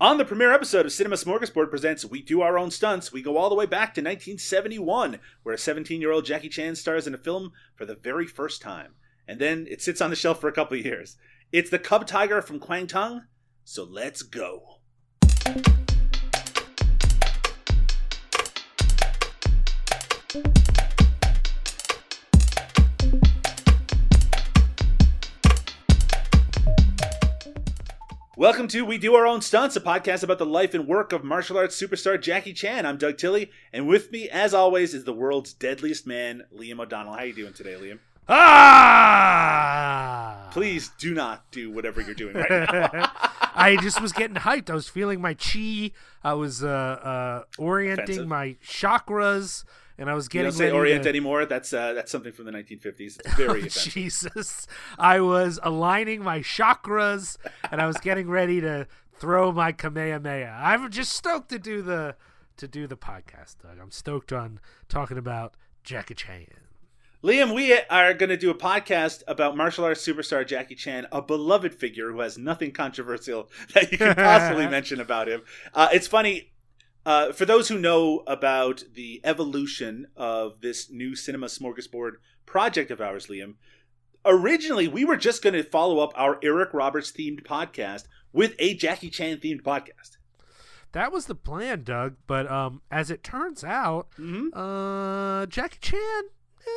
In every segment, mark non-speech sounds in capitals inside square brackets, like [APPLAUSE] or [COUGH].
On the premiere episode of Cinema Smorgasbord presents We Do Our Own Stunts, we go all the way back to 1971, where a 17 year old Jackie Chan stars in a film for the very first time. And then it sits on the shelf for a couple of years. It's The Cub Tiger from Kwang Tung, so let's go. Welcome to We Do Our Own Stunts, a podcast about the life and work of martial arts superstar Jackie Chan. I'm Doug Tilley, and with me, as always, is the world's deadliest man, Liam O'Donnell. How are you doing today, Liam? Ah! Please do not do whatever you're doing right now. [LAUGHS] I just was getting hyped. I was feeling my chi. I was uh, uh, orienting Offensive. my chakras, and I was You getting don't say Orient to- anymore. That's uh, that's something from the 1950s. It's very [LAUGHS] offensive. Jesus, I was aligning my chakras, and I was getting ready to throw my kamehameha. I'm just stoked to do the to do the podcast, Doug. I'm stoked on talking about Jackie Chan. Liam, we are going to do a podcast about martial arts superstar Jackie Chan, a beloved figure who has nothing controversial [LAUGHS] that you can possibly [LAUGHS] mention about him. Uh, it's funny. Uh, for those who know about the evolution of this new cinema smorgasbord project of ours, Liam, originally we were just going to follow up our Eric Roberts themed podcast with a Jackie Chan themed podcast. That was the plan, Doug. But um, as it turns out, hmm uh, Jackie Chan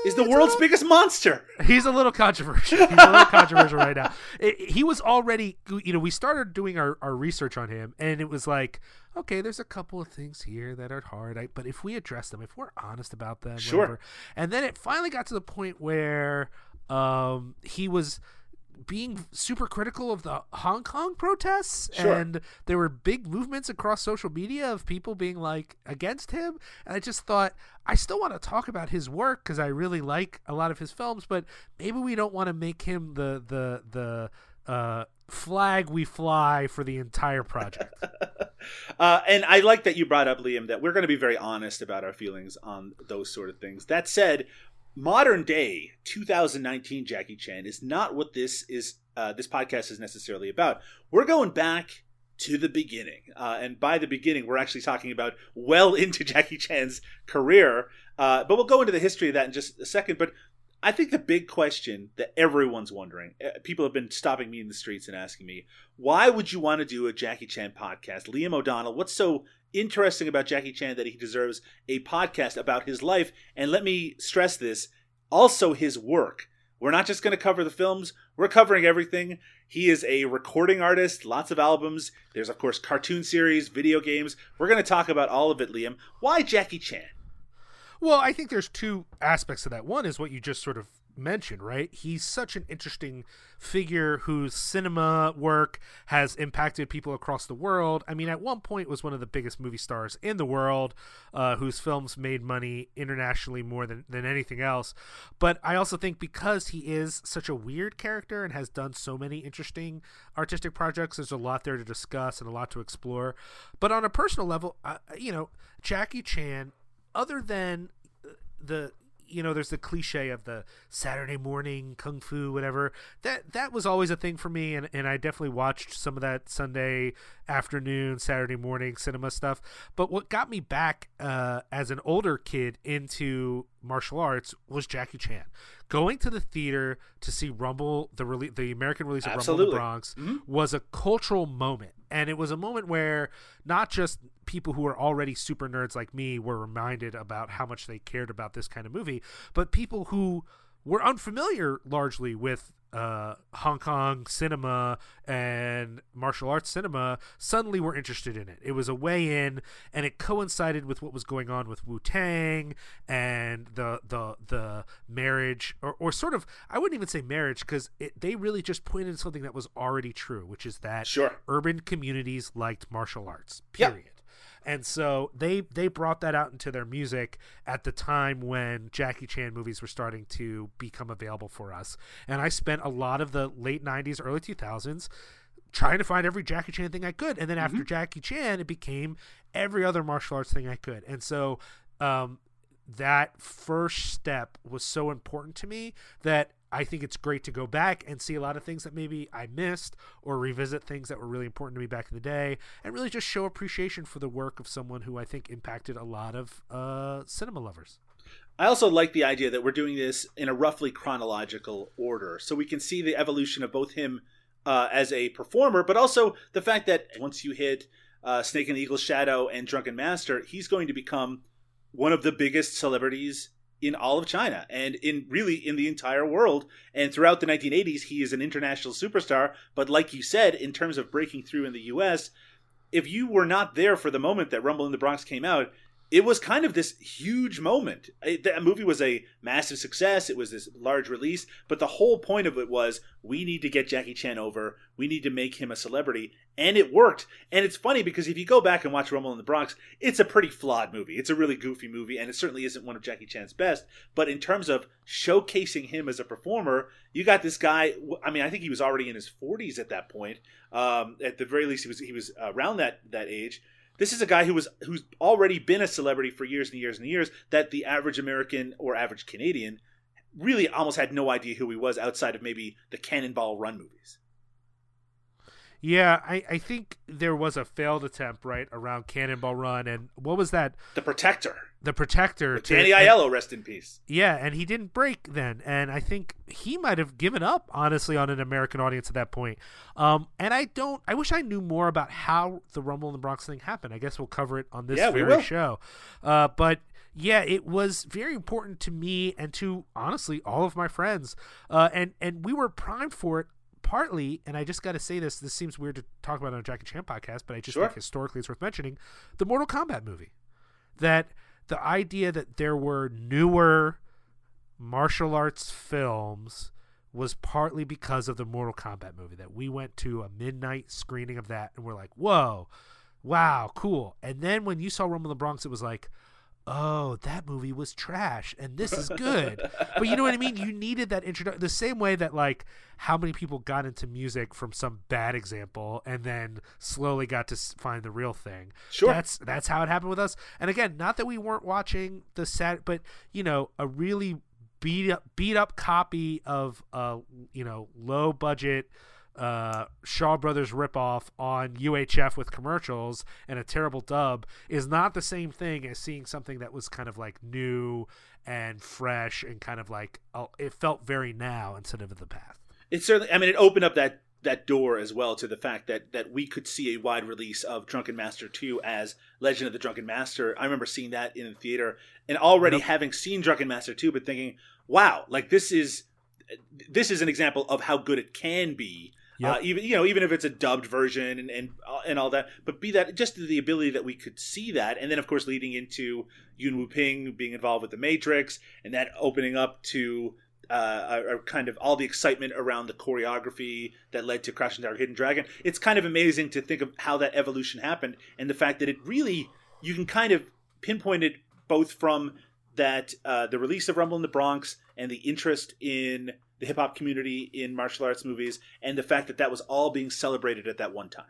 Is the it's world's little- biggest monster. He's a little controversial. [LAUGHS] He's a little controversial right now. It, he was already, you know, we started doing our, our research on him, and it was like, okay, there's a couple of things here that are hard, I, but if we address them, if we're honest about them, Sure. whatever. And then it finally got to the point where um, he was being super critical of the Hong Kong protests Sure. and there were big movements across social media of people being like against him and I just thought I still want to talk about his work cuz I really like a lot of his films but maybe we don't want to make him the the the uh flag we fly for the entire project. [LAUGHS] Uh, and I like that you brought up, Liam, that we're going to be very honest about our feelings on those sort of things. That said, modern day 2019 Jackie Chan is not what this is. Uh, this podcast is necessarily about. We're going back to the beginning, uh, and by the beginning, we're actually talking about well [LAUGHS] into Jackie Chan's career. Uh, but we'll go into the history of that in just a second. But I think the big question that everyone's wondering, uh, people have been stopping me in the streets and asking me, why would you want to do a Jackie Chan podcast? Liam O'Donnell, what's so interesting about Jackie Chan that he deserves a podcast about his life? And let me stress this also his work. We're not just going to cover the films, we're covering everything. He is a recording artist, lots of albums. There's, of course, cartoon series, video games. We're going to talk about all of it, Liam. Why Jackie Chan? Well, I think there's two aspects to that. One is what you just sort of mentioned, right? He's such an interesting figure whose cinema work has impacted people across the world. I mean, at one point was one of the biggest movie stars in the world, uh, whose films made money internationally more than, than anything else. But I also think because he is such a weird character and has done so many interesting artistic projects, there's a lot there to discuss and a lot to explore. But on a personal level, uh, you know, Jackie Chan other than the you know there's the cliche of the saturday morning kung fu whatever. That that was always a thing for me and, and i definitely watched some of that sunday afternoon saturday morning cinema stuff. But what got me back uh, as an older kid into martial arts was jackie chan. Going to the theater to see rumble the rele- the american release of rumble in the bronx Mhm. was a cultural moment and it was a moment where not just people who are already super nerds like me were reminded about how much they cared about this kind of movie but people who were unfamiliar largely with uh, Hong Kong cinema and martial arts cinema suddenly were interested in it. It was a way in, and it coincided with what was going on with Wu Tang and the the the marriage, or, or sort of I wouldn't even say marriage because they really just pointed to something that was already true, which is that Sure. urban communities liked martial arts. Yep. And so they they brought that out into their music at the time when Jackie Chan movies were starting to become available for us. And I spent a lot of the late 90s, early 2000s trying to find every Jackie Chan thing I could. And then after Jackie Chan, it became every other martial arts thing I could. And so um, that first step was so important to me that I think it's great to go back and see a lot of things that maybe I missed or revisit things that were really important to me back in the day and really just show appreciation for the work of someone who I think impacted a lot of uh, cinema lovers. I also like the idea that we're doing this in a roughly chronological order so we can see the evolution of both him uh, as a performer, but also the fact that once you hit uh, Snake in Eagle's Shadow and Drunken Master, he's going to become one of the biggest celebrities in all of China and in really in the entire world. And throughout the 1980s, he is an international superstar. But like you said, in terms of breaking through in the US, if you were not there for the moment that Rumble in the Bronx came out, it was kind of this huge moment. It, that movie was a massive success. It was this large release, but the whole point of it was we need to get Jackie Chan over. We need to make him a celebrity, and it worked. And it's funny because if you go back and watch Rumble in the Bronx, it's a pretty flawed movie. It's a really goofy movie, and it certainly isn't one of Jackie Chan's best. But in terms of showcasing him as a performer, you got this guy. I mean, I think he was already in his 40s at that point. Um, at the very least, he was he was around that that age this is a guy who was who's already been a celebrity for years and years and years that the average American or average Canadian really almost had no idea who he was outside of maybe the Cannonball Run movies. Yeah, I, I think there was a failed attempt right around Cannonball Run, and what was that? The Protector. The Protector. To, Danny Aiello, rest in peace. Yeah, and he didn't break then, and I think he might have given up honestly on an American audience at that point. Um, and I don't. I wish I knew more about how the Rumble in the Bronx thing happened. I guess we'll cover it on this yeah, very show. Uh, but yeah, it was very important to me and to honestly all of my friends, uh, and and we were primed for it partly, and I just got to say this. This seems weird to talk about on a Jackie Chan podcast, but I just sure. think historically it's worth mentioning the Mortal Kombat movie. That the idea that there were newer martial arts films was partly because of the Mortal Kombat movie. That we went to a midnight screening of that, and we're like, "Whoa, wow, cool!" And then when you saw Rumble in the Bronx, it was like oh, that movie was trash and this is good. but you know what I mean? You needed that introduction. The same way that, like, how many people got into music from some bad example and then slowly got to find the real thing. Sure. That's, that's how it happened with us. And again, not that we weren't watching the set, but, you know, a really beat up, beat up copy of, a you know, low budget, uh, Shaw Brothers ripoff on UHF with commercials and a terrible dub is not the same thing as seeing something that was kind of like new and fresh and kind of like oh, it felt very now instead of the past. It certainly. I mean, it opened up that that door as well to the fact that that we could see a wide release of Drunken Master 2 as Legend of the Drunken Master. I remember seeing that in the theater and already nope. having seen Drunken Master 2 but thinking, "Wow, like this is this is an example of how good it can be Yep. Uh, even you know, even if it's a dubbed version and and uh, and all that, but be that just the ability that we could see that, and then of course leading into Yuen Woo-ping being involved with the Matrix, and that opening up to uh, a, a kind of all the excitement around the choreography that led to Crouching Tiger, Hidden Dragon. It's kind of amazing to think of how that evolution happened, and the fact that it really you can kind of pinpoint it both from that uh, the release of Rumble in the Bronx and the interest in the hip hop community in martial arts movies, and the fact that that was all being celebrated at that one time.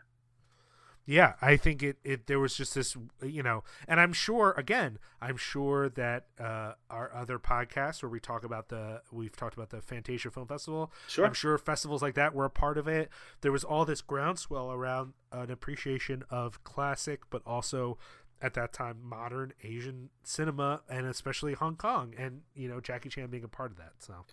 Yeah, I think it, it there was just this, you know, and I'm sure again, I'm sure that uh, our other podcasts where we talk about the we've talked about the Fantasia Film Festival. Sure, I'm sure festivals like that were a part of it. There was all this groundswell around an appreciation of classic, but also at that time modern Asian cinema and especially Hong Kong and you know Jackie Chan being a part of that. So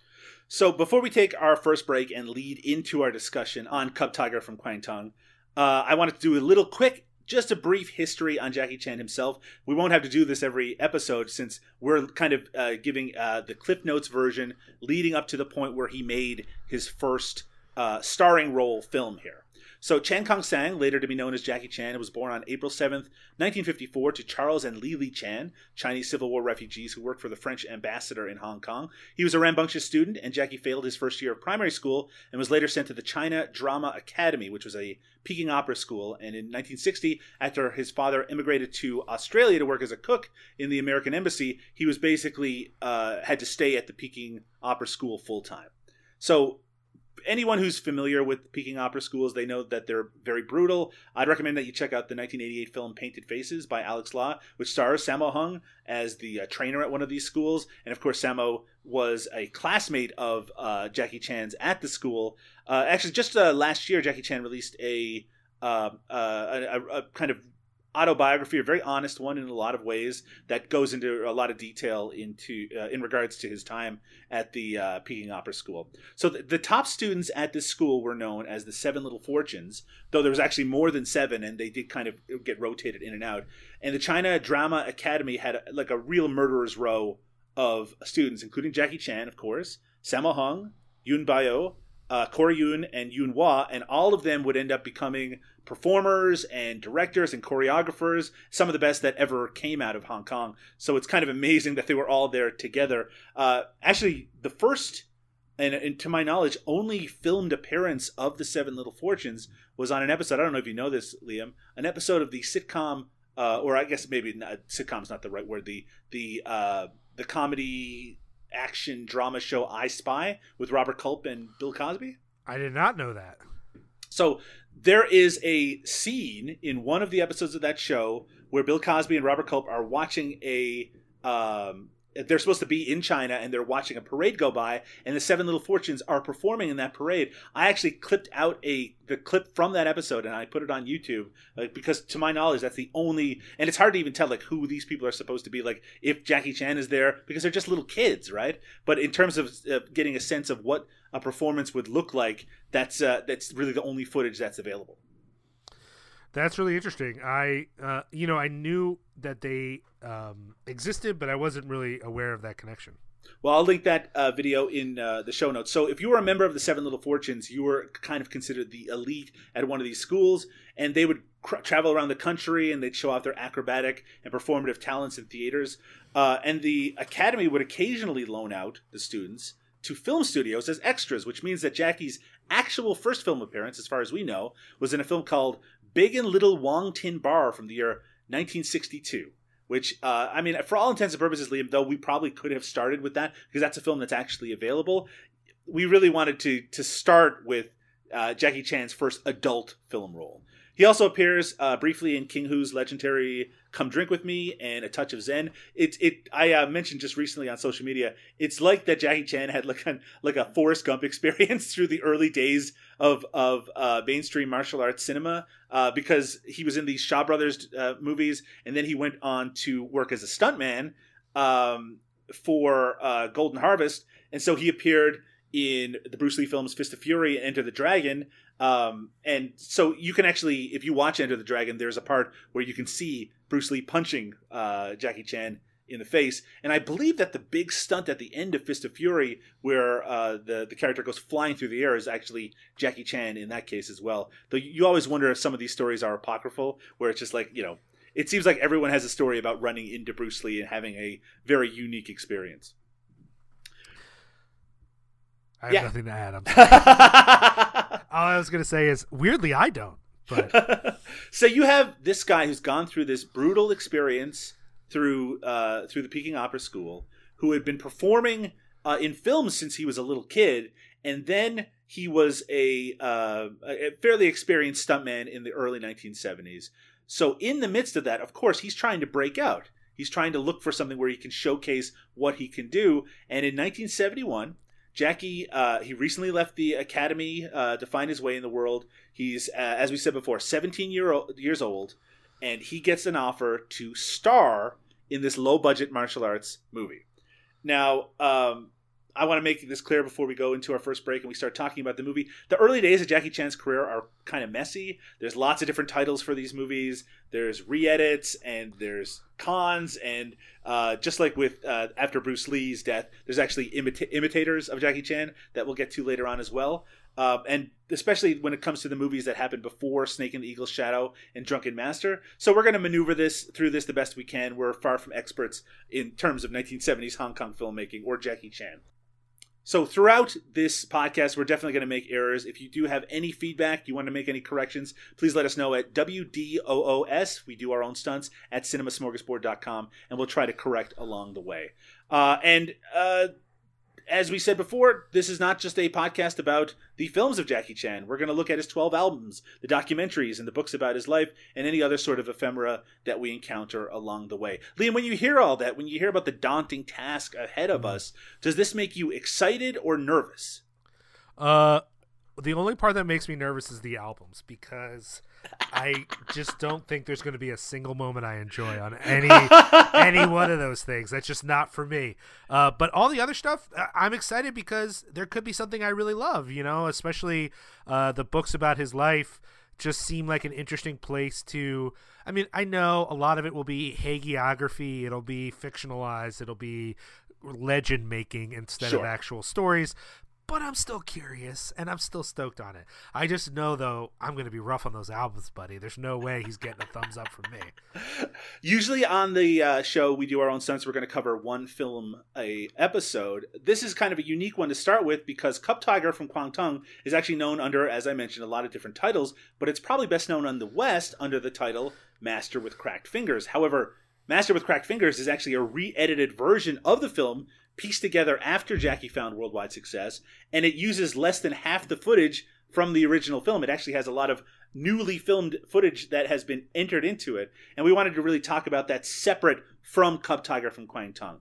So before we take our first break and lead into our discussion on Cub Tiger from Kwangtung, uh, I wanted to do a little quick just a brief history on Jackie Chan himself. We won't have to do this every episode since we're kind of uh, giving uh, the Cliff Notes version leading up to the point where he made his first uh, starring role film here. So Chan Kong Sang, later to be known as Jackie Chan, was born on April 7th, 1954, to Charles and Li Li Chan, Chinese Civil War refugees who worked for the French ambassador in Hong Kong. He was a rambunctious student, and Jackie failed his first year of primary school and was later sent to the China Drama Academy, which was a Peking opera school. And in 1960, after his father immigrated to Australia to work as a cook in the American embassy, he was basically uh, had to stay at the Peking opera school full time. So anyone who's familiar with Peking opera schools, they know that they're very brutal. I'd recommend that you check out the 1988 film Painted Faces by Alex Law, which stars Sammo Hung as the uh, trainer at one of these schools. And of course, Sammo was a classmate of uh, Jackie Chan's at the school. Uh, actually, just uh, last year, Jackie Chan released a, uh, uh, a, a kind of autobiography, a very honest one in a lot of ways that goes into a lot of detail into uh, in regards to his time at the uh, Peking Opera School. So the, the, top students at this school were known as the Seven Little Fortunes, though there was actually more than seven, and they did kind of get rotated in and out. And the China Drama Academy had a, like a real murderer's row of students, including Jackie Chan, of course, Sammo Hung, Yuen Biao, uh, Corey Yuen, and Yuen Wah, and all of them would end up becoming performers and directors and choreographers, some of the best that ever came out of Hong Kong. So it's kind of amazing that they were all there together. Uh, actually, the first, and, and, to my knowledge, only filmed appearance of the Seven Little Fortunes was on an episode. I don't know if you know this, Liam, an episode of the sitcom, uh, or I guess maybe not, sitcom's not the right word. The the uh, the comedy action drama show I Spy with Robert Culp and Bill Cosby. I did not know that. So there is a scene in one of the episodes of that show where Bill Cosby and Robert Culp are watching a um, they're supposed to be in China and they're watching a parade go by, and the Seven Little Fortunes are performing in that parade. I actually clipped out a the clip from that episode and I put it on YouTube like, because, to my knowledge, that's the only. And it's hard to even tell like who these people are supposed to be. Like if Jackie Chan is there because they're just little kids, right? But in terms of uh, getting a sense of what a performance would look like, that's uh, that's really the only footage that's available. That's really interesting. I, uh, you know, I knew that they um, existed, but I wasn't really aware of that connection. Well, I'll link that uh, video in uh, the show notes. So, if you were a member of the Seven Little Fortunes, you were kind of considered the elite at one of these schools, and they would cr- travel around the country and they'd show off their acrobatic and performative talents in theaters. Uh, and the academy would occasionally loan out the students to film studios as extras, which means that Jackie's actual first film appearance, as far as we know, was in a film called Big and Little Wong Tin Bar from the year 1962 which uh, I mean, for all intents and purposes, Liam, though we probably could have started with that because that's a film that's actually available. We really wanted to to start with uh, Jackie Chan's first adult film role. He also appears uh, briefly in King Hu's legendary "Come Drink with Me" and "A Touch of Zen." It it I uh, mentioned just recently on social media. It's like that Jackie Chan had like a like a Forrest Gump [LAUGHS] experience through the early days of of uh, mainstream martial arts cinema uh, because he was in these Shaw Brothers uh, movies, and then he went on to work as a stuntman um, for uh, Golden Harvest, and so he appeared in the Bruce Lee films Fist of Fury and Enter the Dragon, um, and so you can actually, if you watch Enter the Dragon, there's a part where you can see Bruce Lee punching uh, Jackie Chan in the face. And I believe that the big stunt at the end of Fist of Fury, where uh, the the character goes flying through the air, is actually Jackie Chan in that case as well. Though you always wonder if some of these stories are apocryphal, where it's just like you know, it seems like everyone has a story about running into Bruce Lee and having a very unique experience. I have yeah. nothing to add. [LAUGHS] All I was going to say is, weirdly, I don't. But [LAUGHS] so you have this guy who's gone through this brutal experience through uh, through the Peking Opera School, who had been performing uh, in films since he was a little kid, and then he was a, uh, a fairly experienced stuntman in the early 1970s. So in the midst of that, of course, he's trying to break out. He's trying to look for something where he can showcase what he can do. And in 1971, Jackie, uh, he recently left the academy uh, to find his way in the world. He's, uh, as we said before, 17 year o- years old, and he gets an offer to star in this low budget martial arts movie. Now, um, I want to make this clear before we go into our first break and we start talking about the movie. The early days of Jackie Chan's career are kind of messy. There's lots of different titles for these movies. There's re-edits and there's cons and uh, just like with uh, after Bruce Lee's death, there's actually imita- imitators of Jackie Chan that we'll get to later on as well. Uh, and especially when it comes to the movies that happened before Snake in the Eagle's Shadow and Drunken Master. So we're going to maneuver this through this the best we can. We're far from experts in terms of 1970s Hong Kong filmmaking or Jackie Chan. So throughout this podcast, we're definitely going to make errors. If you do have any feedback, you want to make any corrections, please let us know at WDOOS. We do our own stunts at cinemasmorgasbord.com, and we'll try to correct along the way. Uh, and uh, as we said before, this is not just a podcast about the films of Jackie Chan. We're going to look at his 12 albums, the documentaries, and the books about his life, and any other sort of ephemera that we encounter along the way. Liam, when you hear all that, when you hear about the daunting task ahead of us, does this make you excited or nervous? Uh, the only part that makes me nervous is the albums because I just don't think there's going to be a single moment I enjoy on any any one of those things. That's just not for me. Uh, but all the other stuff, I'm excited because there could be something I really love. You know, especially uh, the books about his life just seem like an interesting place to. I mean, I know a lot of it will be hagiography. It'll be fictionalized. It'll be legend making instead sure. of actual stories but I'm still curious and I'm still stoked on it. I just know though I'm going to be rough on those albums, buddy. There's no way he's getting a thumbs up from me. [LAUGHS] Usually on the uh, show we do our own stunts. We're going to cover one film a episode. This is kind of a unique one to start with because Cub Tiger from Kwang Tung is actually known under, as I mentioned, a lot of different titles, but it's probably best known on the West under the title Master with Cracked Fingers. However, Master with Cracked Fingers is actually a re-edited version of the film pieced together after Jackie found worldwide success, and it uses less than half the footage from the original film. It actually has a lot of newly filmed footage that has been entered into it, and we wanted to really talk about that separate from Cub Tiger from Kwang Tung.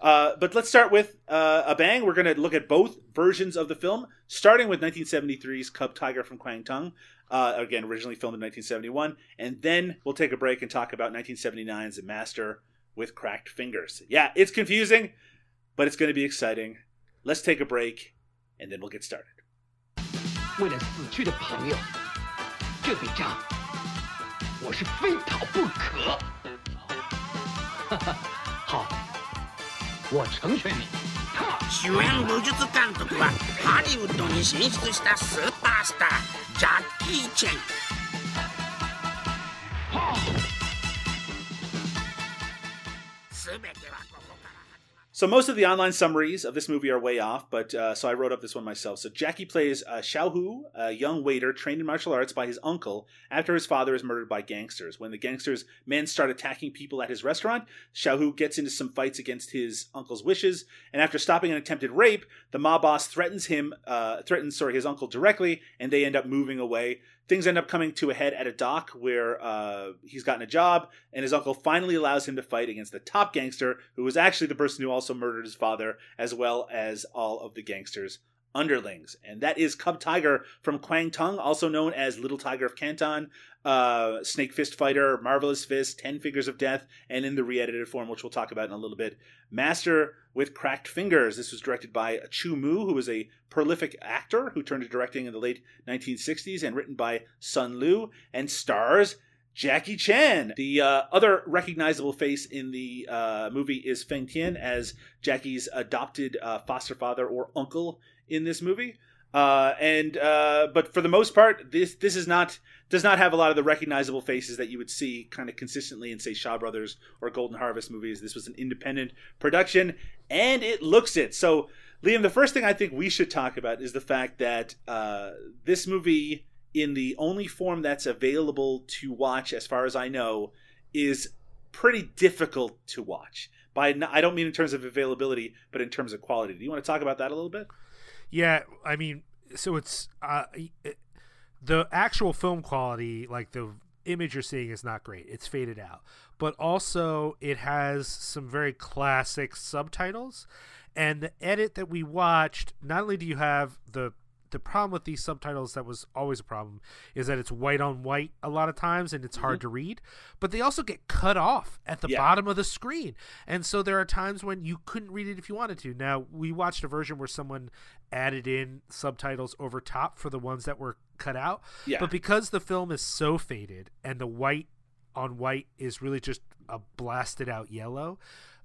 Uh, but let's start with uh, a bang. We're going to look at both versions of the film, starting with 1973's Cub Tiger from Kwang Tung, uh, again, originally filmed in 1971, and then we'll take a break and talk about 1979's Master with Cracked Fingers. Yeah, it's confusing but it's going to be exciting. Let's take a break, and then we'll get started. 为了死去的朋友，这笔账我是非讨不可。好，我成全你。主演武術監督はハリウッドに進出したスーパースタージャッキー・チェ[LAUGHS] ン。 [LAUGHS] so most of the online summaries of this movie are way off, but uh, so I wrote up this one myself. So Jackie plays uh, Xiao Hu, a young waiter trained in martial arts by his uncle after his father is murdered by gangsters. When the gangsters' men start attacking people at his restaurant, Xiao Hu gets into some fights against his uncle's wishes, and after stopping an attempted rape, the mob boss threatens him, uh, threatens sorry his uncle directly, and they end up moving away things end up coming to a head at a dock where uh, he's gotten a job, and his uncle finally allows him to fight against the top gangster, who was actually the person who also murdered his father, as well as all of the gangsters' underlings. And that is Cub Tiger from Kwang Tung, also known as Little Tiger of Canton, uh, Snake Fist Fighter, Marvelous Fist, Ten Fingers of Death, and in the re edited form, which we'll talk about in a little bit, Master with Cracked Fingers. This was directed by Chu Mu, who was a prolific actor who turned to directing in the late 1960s, and written by Sun Liu, and stars Jackie Chan. The uh, other recognizable face in the uh, movie is Feng Tian as Jackie's adopted uh, foster father or uncle in this movie. Uh, and uh, but for the most part, this this is not does not have a lot of the recognizable faces that you would see kind of consistently in say Shaw Brothers or Golden Harvest movies. This was an independent production, and it looks it. So, Liam, the first thing I think we should talk about is the fact that uh, this movie, in the only form that's available to watch, as far as I know, is pretty difficult to watch. By I don't mean in terms of availability, but in terms of quality. Do you want to talk about that a little bit? Yeah, I mean, so it's uh, it, the actual film quality, like the image you're seeing, is not great. It's faded out, but also it has some very classic subtitles. And the edit that we watched, not only do you have the the problem with these subtitles that was always a problem is that it's white on white a lot of times and it's mm-hmm. hard to read but they also get cut off at the yeah. bottom of the screen and so there are times when you couldn't read it if you wanted to now we watched a version where someone added in subtitles over top for the ones that were cut out yeah. but because the film is so faded and the white on white is really just a blasted out yellow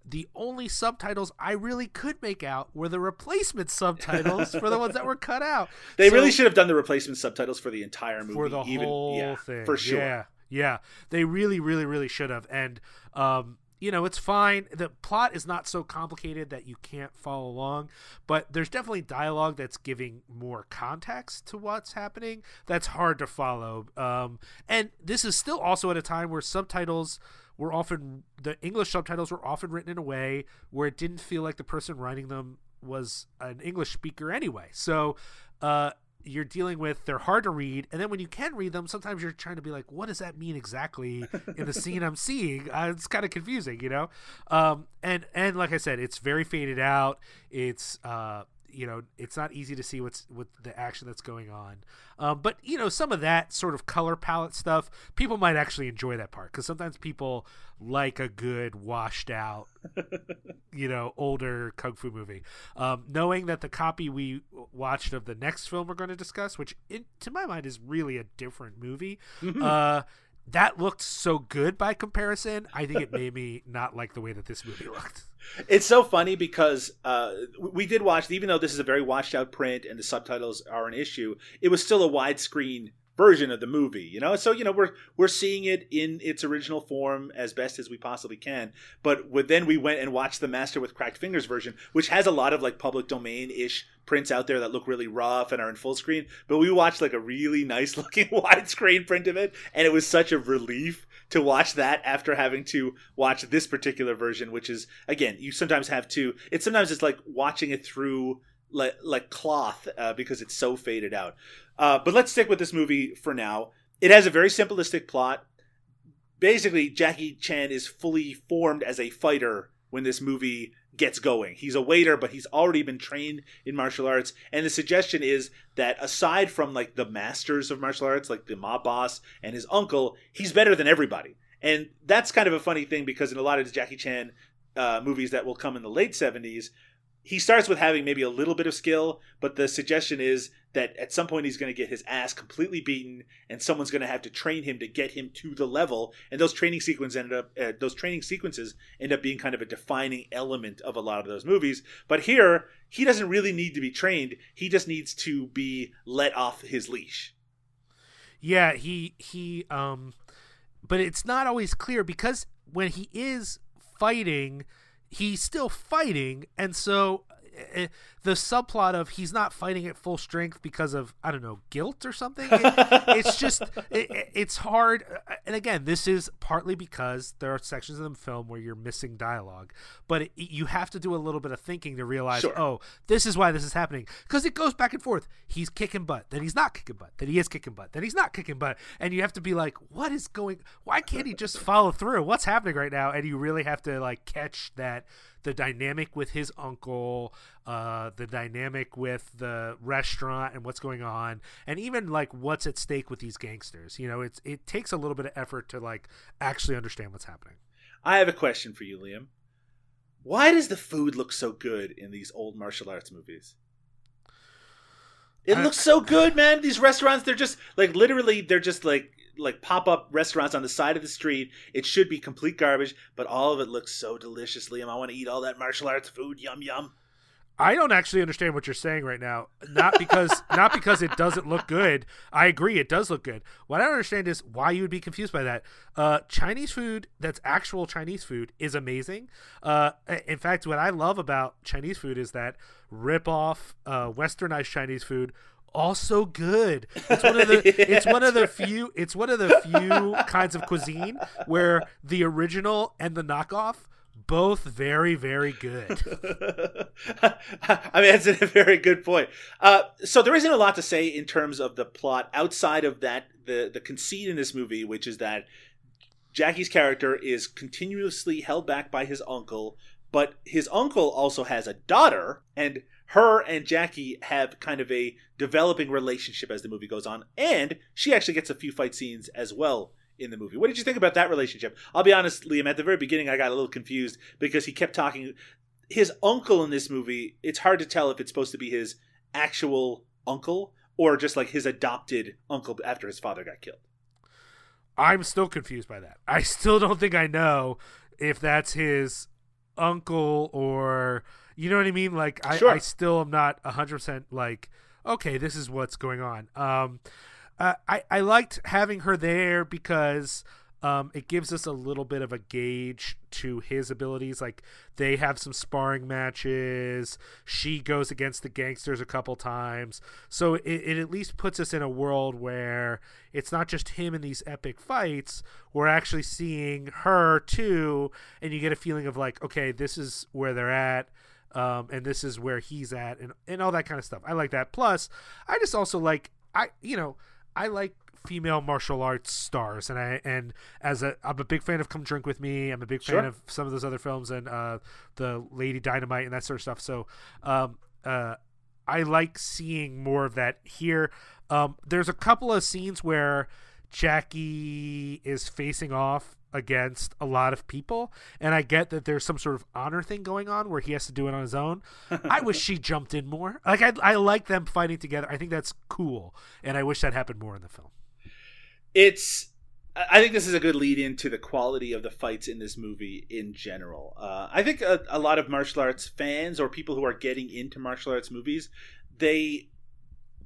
the only subtitles I really could make out were the replacement subtitles for the ones that were [LAUGHS] cut out. They so, really should have done the replacement subtitles for the entire movie. For the even, whole yeah, thing. For sure. Yeah. Yeah. They really, really, really should have. And um, you know, it's fine. The plot is not so complicated that you can't follow along, but there's definitely dialogue that's giving more context to what's happening. That's hard to follow. Um, and this is still also at a time where subtitles were often the English subtitles were often written in a way where it didn't feel like the person writing them was an English speaker anyway. So uh, you're dealing with they're hard to read, and then when you can read them, sometimes you're trying to be like, what does that mean exactly in the scene I'm seeing? Uh, it's kind of confusing, you know. Um, and and like I said, it's very faded out. It's uh, you know it's not easy to see what's with the action that's going on um, but you know some of that sort of color palette stuff people might actually enjoy that part because sometimes people like a good washed out [LAUGHS] you know older kung fu movie um, knowing that the copy we watched of the next film we're going to discuss which in, to my mind is really a different movie mm-hmm. uh, that looked so good by comparison. I think it made me [LAUGHS] not like the way that this movie looked. It's so funny because uh, we did watch, even though this is a very washed out print and the subtitles are an issue, it was still a widescreen version of the movie you know? So you know we're we're seeing it in its original form as best as we possibly can. But with, then we went and watched the master with cracked fingers version which has a lot of like public domain ish prints out there that look really rough and are in full screen. But we watched like a really nice [LAUGHS] looking widescreen print of it and it was such a relief to watch that after having to watch this particular version which is again you sometimes have to it's sometimes it's like watching it through like like cloth uh, because it's so faded out. Uh, but let's stick with this movie for now. It has a very simplistic plot. Basically, Jackie Chan is fully formed as a fighter when this movie gets going. He's a waiter, but he's already been trained in martial arts. And the suggestion is that aside from like the masters of martial arts, like the mob boss and his uncle, he's better than everybody. And that's kind of a funny thing because in a lot of Jackie Chan uh, movies that will come in the late 70s, he starts with having maybe a little bit of skill, but the suggestion is that at some point he's going to get his ass completely beaten, and someone's going to have to train him to get him to the level. And those training sequences ended up, uh, those training sequences end up being kind of a defining element of a lot of those movies. But here, he doesn't really need to be trained; he just needs to be let off his leash. Yeah, he he um, but it's not always clear because when he is fighting he's still fighting, and so uh, the subplot of he's not fighting at full strength because of I don't know guilt or something. It, [LAUGHS] it's just it, it's hard, uh, and again, this is partly because there are sections of the film where you're missing dialogue, but it, you have to do a little bit of thinking to realize, sure. oh, this is why this is happening because it goes back and forth. He's kicking butt, then he's not kicking butt, then he is kicking butt, then he's not kicking butt, and you have to be like, what is going? Why can't he just follow through? What's happening right now? And you really have to like catch that the dynamic with his uncle, uh, the dynamic with the restaurant and what's going on, and even like what's at stake with these gangsters. You know, it's it takes a little bit of effort to like actually understand what's happening. I have a question for you, Liam. Why does the food look so good in these old martial arts movies? It looks so good, man. These restaurants, they're just like literally, they're just like like pop up restaurants on the side of the street. It should be complete garbage, but all of it looks so delicious, Liam. I want to eat all that martial arts food. Yum yum. I don't actually understand what you're saying right now. Not because [LAUGHS] not because it doesn't look good. I agree, it does look good. What I don't understand is why you would be confused by that. Uh, Chinese food that's actual Chinese food is amazing. Uh, in fact, what I love about Chinese food is that rip off uh, westernized Chinese food also good. It's one of the yeah, [LAUGHS] it's one of the right. few it's one of the few kinds of cuisine where the original and the knockoff both very very good. [LAUGHS] I mean, that's a very good point. Uh, so there isn't a lot to say in terms of the plot outside of that the the conceit in this movie, which is that Jackie's character is continuously held back by his uncle, but his uncle also has a daughter and her and Jackie have kind of a developing relationship as the movie goes on, and she actually gets a few fight scenes as well in the movie. What did you think about that relationship? I'll be honest, Liam, at the very beginning I got a little confused because he kept talking his uncle in this movie, it's hard to tell if it's supposed to be his actual uncle or just like his adopted uncle after his father got killed. I'm still confused by that. I still don't think I know if that's his uncle or you know what I mean? Like I, sure. I still am not hundred percent like okay, this is what's going on. Um, uh, I I liked having her there because um, it gives us a little bit of a gauge to his abilities. Like they have some sparring matches. She goes against the gangsters a couple times, so it, it at least puts us in a world where it's not just him in these epic fights. We're actually seeing her too, and you get a feeling of like, okay, this is where they're at um, and this is where he's at, and and all that kind of stuff. I like that. Plus, I just also like I you know I like female martial arts stars and I and as a I'm a big fan of Come Drink with Me. I'm a big fan of some of those other films and uh the Lady Dynamite and that sort of stuff. So um uh I like seeing more of that here. Um there's a couple of scenes where Jackie is facing off against a lot of people and I get that there's some sort of honor thing going on where he has to do it on his own. [LAUGHS] I wish she jumped in more. Like I I like them fighting together. I think that's cool and I wish that happened more in the film. it's I think this is a good lead into the quality of the fights in this movie in general. Uh, I think a, a lot of martial arts fans or people who are getting into martial arts movies, they,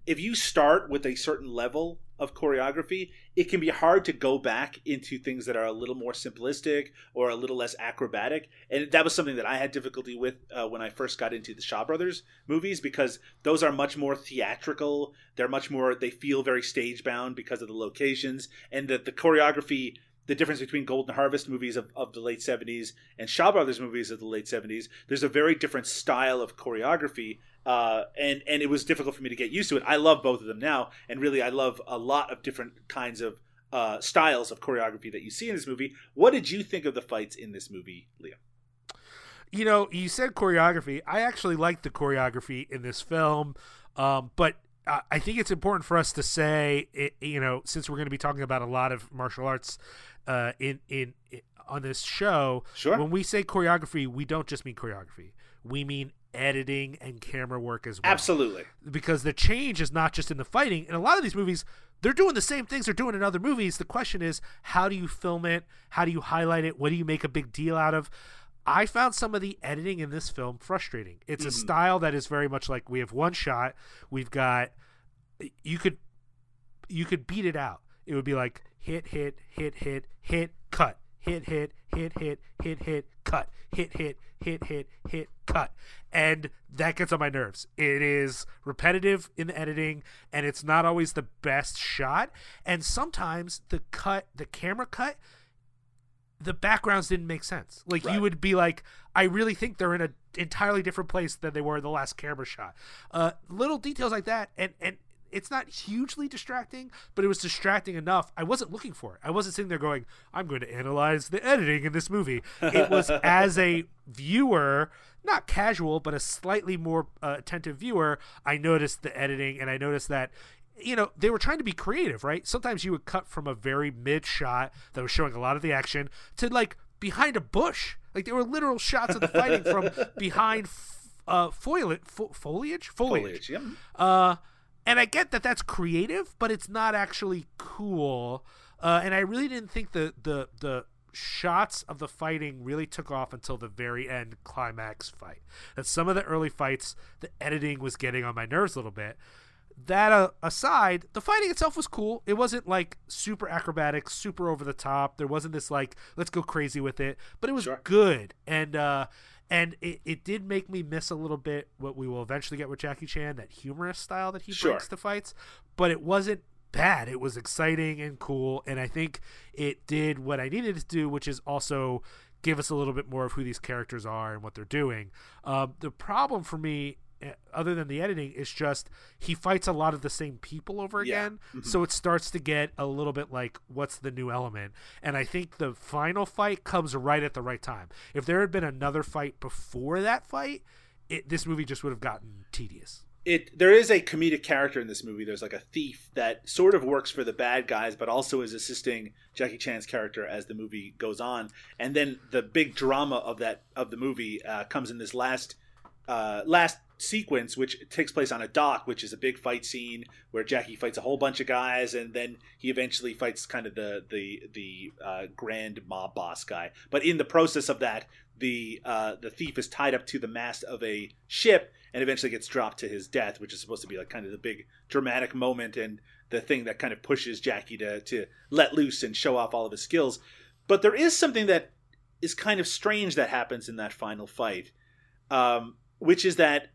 if you start with a certain level of choreography, it can be hard to go back into things that are a little more simplistic or a little less acrobatic. And that was something that I had difficulty with uh, when I first got into the Shaw Brothers movies because those are much more theatrical. They're much more, they feel very stage bound because of the locations and that the choreography. The difference between Golden Harvest movies of, of the late 70s and Shaw Brothers movies of the late 70s, there's a very different style of choreography uh, and and it was difficult for me to get used to it. I love both of them now, and really, I love a lot of different kinds of uh, styles of choreography that you see in this movie. What did you think of the fights in this movie, Liam? You know, you said choreography. I actually like the choreography in this film, um, but I think it's important for us to say, it, you know, since we're going to be talking about a lot of martial arts uh, in, in in on this show, Sure. when we say choreography, we don't just mean choreography. We mean editing and camera work as well. Absolutely. because the change is not just in the fighting. In a lot of these movies, they're doing the same things they're doing in other movies. The question is, how do you film it? How do you highlight it? What do you make a big deal out of? I found some of the editing in this film frustrating. It's a style that is very much like we have one shot, we've got you could you could beat it out. It would be like hit hit hit hit hit cut. Hit hit hit hit hit hit cut. Hit hit hit hit hit cut. And that gets on my nerves. It is repetitive in the editing and it's not always the best shot and sometimes the cut the camera cut the backgrounds didn't make sense. Like Right. you would be like, I really think they're in a entirely different place than they were in the last camera shot. Uh, little details like that, and and it's not hugely distracting, but it was distracting enough. I wasn't looking for it. I wasn't sitting there going, I'm going to analyze the editing in this movie. It was [LAUGHS] as a viewer, not casual, but a slightly more uh, attentive viewer. I noticed the editing, and I noticed that you know, they were trying to be creative, right? Sometimes you would cut from a very mid shot that was showing a lot of the action to like behind a bush. Like there were literal shots of the fighting from [LAUGHS] behind f- uh, foliage, fo- foliage, foliage. Foliage. Yep. Uh, and I get that that's creative, but it's not actually cool. Uh, and I really didn't think the the the shots of the fighting really took off until the very end climax fight. That some of the early fights, the editing was getting on my nerves a little bit. That uh, aside, the fighting itself was cool. It wasn't like super acrobatic, super over the top. There wasn't this like let's go crazy with it, but it was Sure. good. And uh, and it, it did make me miss a little bit what we will eventually get with Jackie Chan, that humorous style that he Sure. brings to fights. But it wasn't bad. It was exciting and cool, and I think it did what I needed to do, which is also give us a little bit more of who these characters are and what they're doing. Um, the problem for me, other than the editing, is just he fights a lot of the same people over Yeah. again, so it starts to get a little bit like what's the new element. And I think the final fight comes right at the right time. If there had been another fight before that fight, it, this movie just would have gotten tedious. it there is a comedic character in this movie. There's like a thief that sort of works for the bad guys, but also is assisting Jackie Chan's character as the movie goes on. And then the big drama of that of the movie uh, comes in this last uh, last sequence, which takes place on a dock, which is a big fight scene where Jackie fights a whole bunch of guys, and then he eventually fights kind of the the the uh, grand mob boss guy. But in the process of that, the uh, the thief is tied up to the mast of a ship and eventually gets dropped to his death, which is supposed to be like kind of the big dramatic moment and the thing that kind of pushes Jackie to to let loose and show off all of his skills. But there is something that is kind of strange that happens in that final fight, um, which is that.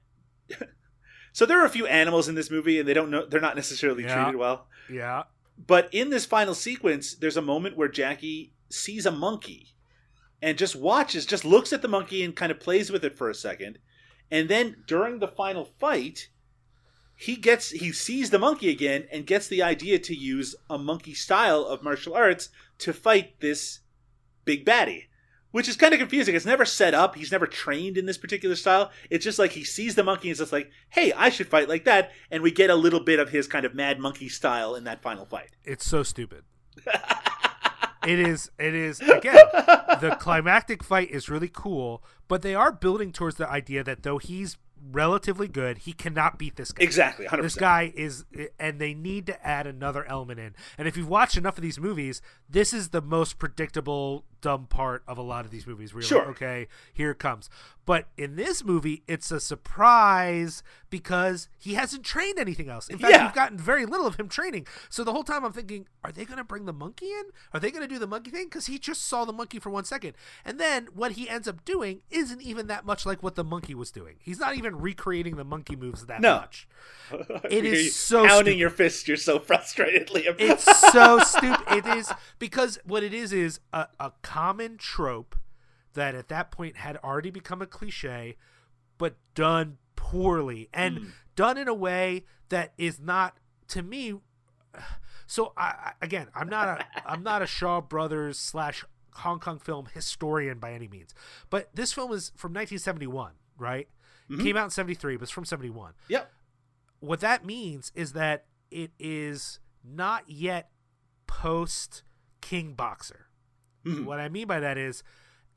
[LAUGHS] so there are a few animals in this movie, and they don't know they're not necessarily Yeah. treated well. Yeah. But in this final sequence, there's a moment where Jackie sees a monkey and just watches, just looks at the monkey and kind of plays with it for a second. And then during the final fight, he gets he sees the monkey again and gets the idea to use a monkey style of martial arts to fight this big baddie which is kind of confusing it's never set up he's never trained in this particular style it's just like he sees the monkey and is just like hey i should fight like that and we get a little bit of his kind of mad monkey style in that final fight It's so stupid. [LAUGHS] it is. It is again. The climactic fight is really cool, but they are building towards the idea that though he's relatively good, he cannot beat this guy. exactly 100% This guy is, and they need to add another element in. And if you've watched enough of these movies, this is the most predictable dumb part of a lot of these movies. Where you're Sure. like, okay, here it comes. But in this movie, it's a surprise because he hasn't trained anything else. In fact, Yeah. we've gotten very little of him training. So the whole time I'm thinking, are they going to bring the monkey in? Are they going to do the monkey thing? Because he just saw the monkey for one second. And then what he ends up doing isn't even that much like what the monkey was doing. He's not even recreating the monkey moves that No. much. [LAUGHS] It is so pounding stupid. your fist you're so frustrated liam It's [LAUGHS] so stupid. It is because what it is is a, a common trope that at that point had already become a cliche, but done poorly and hmm. done in a way that is not to me. So I, again, I'm not a [LAUGHS] I'm not a Shaw Brothers slash Hong Kong film historian by any means, but this film is from 1971, right? Mm-hmm. Came out in 73, but it's from 71 yep what that means is that it is not yet post King Boxer. Mhm. What I mean by that is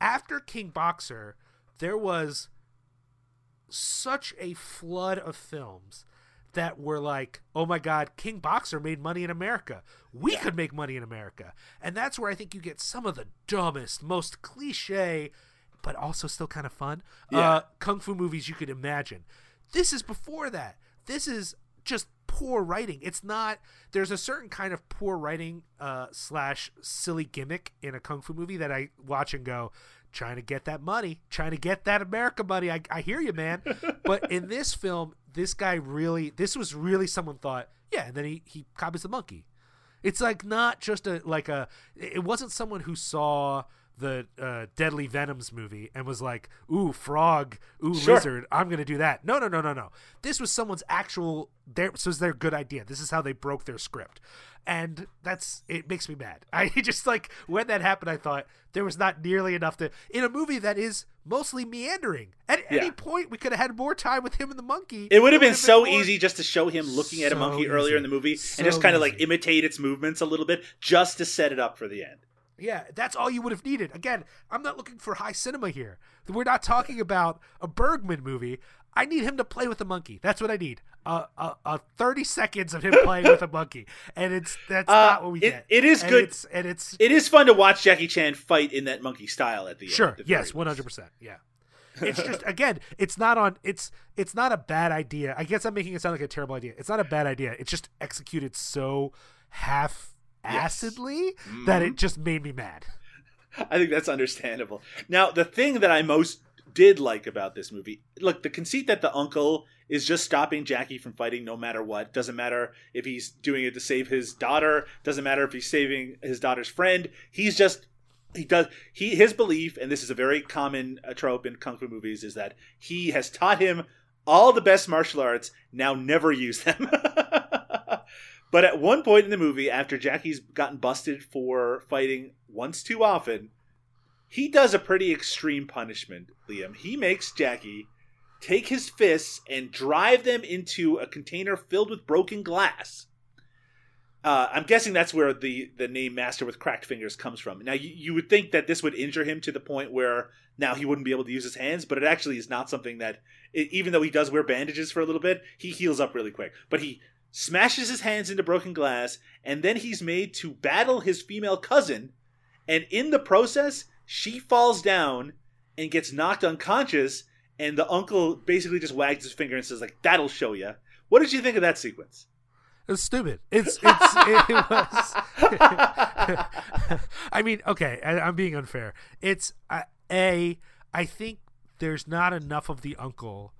after King Boxer, there was such a flood of films that were like, oh my God, King Boxer made money in America. We could make money in America. And that's where I think you get some of the dumbest, most cliche, but also still kind of fun Yeah. uh, kung fu movies you could imagine. This is before that. This is just poor writing. It's not. There's a certain kind of poor writing uh, slash silly gimmick in a kung fu movie that I watch and go, trying to get that money, trying to get that America money. I, I hear you, man. [LAUGHS] but in this film, this guy really, this was really someone thought, yeah, and then he he copies the monkey. It's like not just a like a. It wasn't someone who saw the uh, Deadly Venoms movie and was like, "Ooh, frog, ooh, Sure. lizard, I'm gonna do that." No, no, no, no, no. This was someone's actual. Their this was their good idea. This is how they broke their script, and that's it. Makes me mad. [LAUGHS] I just like when that happened. I thought there was not nearly enough to in a movie that is mostly meandering. At Yeah. any point, we could have had more time with him and the monkey. It would have been would've so more- easy just to show him looking at a So monkey earlier in the movie So and just kind of like imitate its movements a little bit just to set it up for the end. Yeah, that's all you would have needed. Again, I'm not looking for high cinema here. We're not talking about a Bergman movie. I need him to play with a monkey. That's what I need. Uh, uh, uh 30 seconds of him playing with a monkey, and it's that's Uh, not what we it- get. it is And good- It's, and it's It is fun to watch Jackie Chan fight in that monkey style at the end. sure. Yes, very one least. hundred percent. Yeah. [LAUGHS] It's just again, it's not on. It's it's not a bad idea. I guess I'm making it sound like a terrible idea. It's not a bad idea. It's just executed so half-assedly that Mm-hmm. it just made me mad. I think that's understandable. Now, the thing that I most did like about this movie, look, the conceit that the uncle is just stopping Jackie from fighting no matter what. Doesn't matter if he's doing it to save his daughter. Doesn't matter if he's saving his daughter's friend. He's just he does he his belief, and this is a very common uh, trope in kung fu movies, is that he has taught him all the best martial arts. Now never use them. [LAUGHS] But at one point in the movie, after Jackie's gotten busted for fighting once too often, he does a pretty extreme punishment, Liam. He makes Jackie take his fists and drive them into a container filled with broken glass. Uh, I'm guessing that's where the, the name Master with Cracked Fingers comes from. Now, you, you would think that this would injure him to the point where now he wouldn't be able to use his hands, but it actually is not something that, it, even though he does wear bandages for a little bit, he heals up really quick. But he smashes his hands into broken glass, and then he's made to battle his female cousin, and in the process, she falls down and gets knocked unconscious, and the uncle basically just wags his finger and says, like, that'll show you. What did you think of that sequence? It's stupid. It's it's [LAUGHS] it was. [LAUGHS] I mean, okay, I, I'm being unfair. It's uh, a. I think there's not enough of the uncle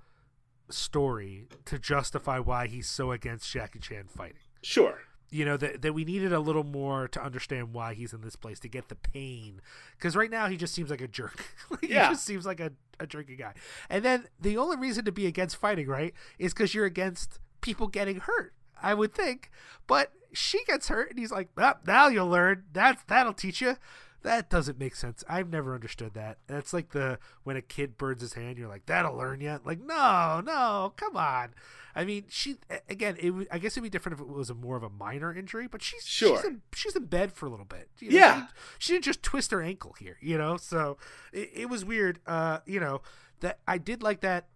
story to justify why he's so against Jackie Chan fighting. Sure. you know that that we needed a little more to understand why he's in this place to get the pain because right now he just seems like a jerk [LAUGHS] Like, Yeah. he just seems like a, a drinking guy and then the only reason to be against fighting right is because you're against people getting hurt i would think but she gets hurt and he's like ah, now you'll learn that's that'll teach you that doesn't make sense i've never understood that that's like the when a kid burns his hand you're like that'll learn you like no no come on I mean, she again. It I guess it'd be different if it was a more of a minor injury, but she's Sure. she's in, she's in bed for a little bit. you know, Yeah. she, she didn't just twist her ankle here, you know. So it, it was weird. Uh, you know that I did like that.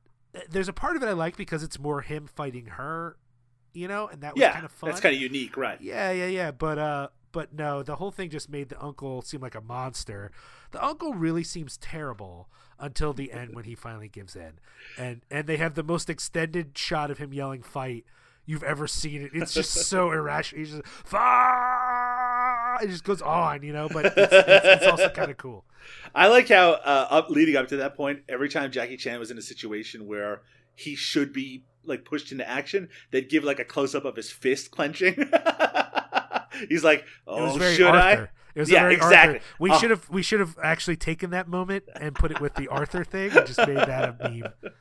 There's a part of it I like because it's more him fighting her, you know, and that was yeah, kind of fun. that's kind of unique, right? Yeah, yeah, yeah. But uh but no, the whole thing just made the uncle seem like a monster. The uncle really seems terrible until the end when he finally gives in. And and they have the most extended shot of him yelling fight you've ever seen it. It's just so [LAUGHS] irrational. He's just fight. It just goes on, you know, but it's, it's, it's also kind of cool. [LAUGHS] I like how uh, up leading up to that point, every time Jackie Chan was in a situation where he should be like pushed into action, they'd give like a close up of his fist clenching. [LAUGHS] He's like, "Oh, should Arthur. I?" It was Yeah, very exactly. Arthur. We Oh. should have we should have actually taken that moment and put it with the Arthur thing and just made that a meme. [LAUGHS]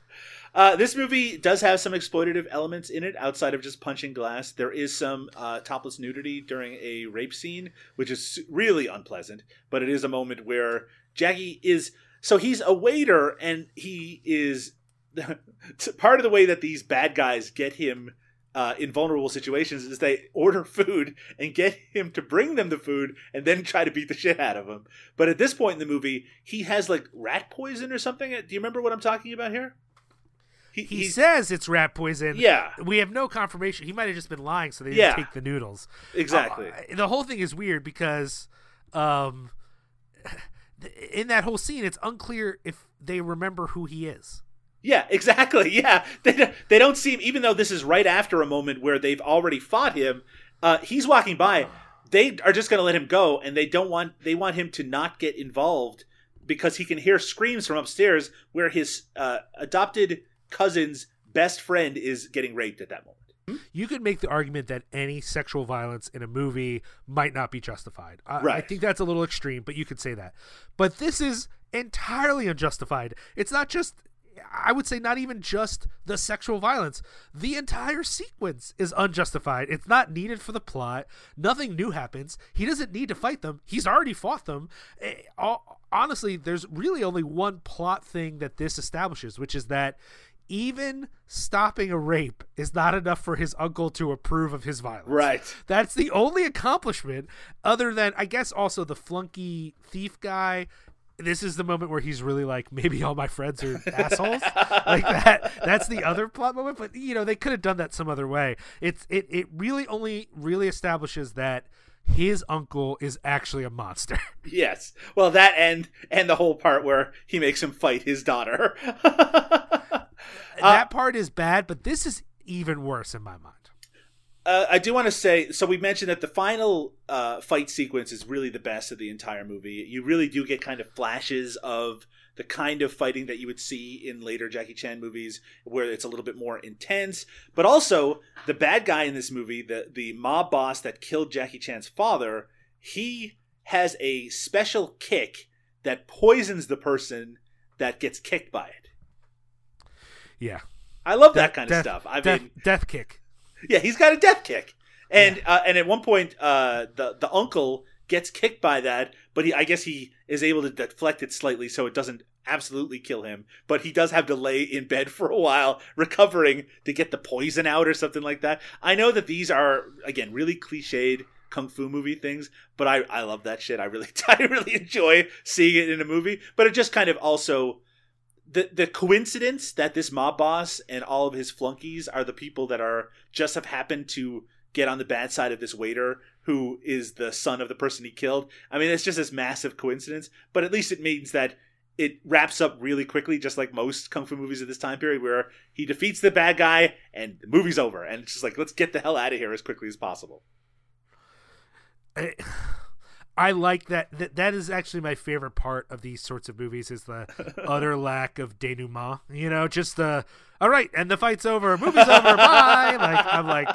Uh, this movie does have some exploitative elements in it outside of just punching glass. There is some uh, topless nudity during a rape scene, which is really unpleasant. But it is a moment where Jackie is so he's a waiter and he is [LAUGHS] part of the way that these bad guys get him uh, in vulnerable situations is they order food and get him to bring them the food and then try to beat the shit out of him. But at this point in the movie, he has like rat poison or something. Do you remember what I'm talking about here? He he's- says it's rat poison. yeah, We have no confirmation. He might have just been lying, so they didn't Yeah. take the noodles. exactly. Uh, the whole thing is weird because, um, [LAUGHS] in that whole scene, it's unclear if they remember who he is. Yeah, [LAUGHS] exactly. Yeah, they don't- they don't seem even though this is right after a moment where they've already fought him. Uh, he's walking by. They are just going to let him go, and they don't want they want him to not get involved because he can hear screams from upstairs where his uh, adopted cousin's best friend is getting raped at that moment. You could make the argument that any sexual violence in a movie might not be justified. I, I think that's a little extreme, but you could say that. But this is entirely unjustified. It's not just. I would say not even just the sexual violence. The entire sequence is unjustified. It's not needed for the plot. Nothing new happens. He doesn't need to fight them. He's already fought them. Eh, all- Honestly, there's really only one plot thing that this establishes, which is that even stopping a rape is not enough for his uncle to approve of his violence. Right. That's the only accomplishment, other than I guess also the flunky thief guy. This is the moment where he's really like, maybe all my friends are assholes, like that. That's the other plot moment. But you know, they could have done that some other way. It's it it really only really establishes that his uncle is actually a monster. [LAUGHS] Yes. Well, that and and the whole part where he makes him fight his daughter. [LAUGHS] that uh, part is bad, but this is even worse in my mind. Uh, I do want to say so. We mentioned that the final uh, fight sequence is really the best of the entire movie. You really do get kind of flashes of the kind of fighting that you would see in later Jackie Chan movies, where it's a little bit more intense. But also, the bad guy in this movie, the the mob boss that killed Jackie Chan's father, he has a special kick that poisons the person that gets kicked by it. Yeah, I love that kind of death- stuff. I death, mean, death kick. Yeah, he's got a death kick, and uh, and at one point, uh, the the uncle gets kicked by that, but he, I guess he is able to deflect it slightly so it doesn't absolutely kill him. But he does have to lay in bed for a while, [LAUGHS] recovering to get the poison out or something like that. I know that these are again really cliched kung fu movie things, but I I love that shit. I really [LAUGHS] I really enjoy seeing it in a movie, but it just kind of also the the coincidence that this mob boss and all of his flunkies are the people that are just have happened to get on the bad side of this waiter who is the son of the person he killed. I mean, it's just this massive coincidence, but at least it means that it wraps up really quickly, just like most kung fu movies of this time period, where he defeats the bad guy and the movie's over, and it's just like let's get the hell out of here as quickly as possible. I, I like that, that. That is actually my favorite part of these sorts of movies is the [LAUGHS] utter lack of denouement. You know, just the all right, and the fight's over, movie's over, [LAUGHS] bye. Like I'm like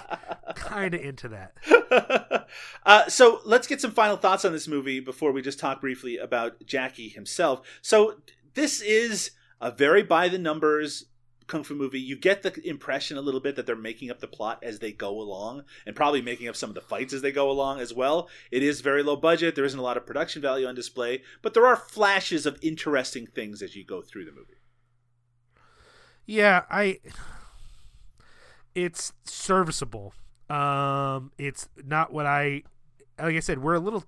kind of into that. [LAUGHS] uh, so let's get some final thoughts on this movie before we just talk briefly about Jackie himself. So this is a very by the numbers kung fu movie. You get the impression a little bit that they're making up the plot as they go along, and probably making up some of the fights as they go along as well. It is very low budget. There isn't a lot of production value on display, but there are flashes of interesting things as you go through the movie. Yeah, I. It's serviceable. Um, it's not what I. Like I said, we're a little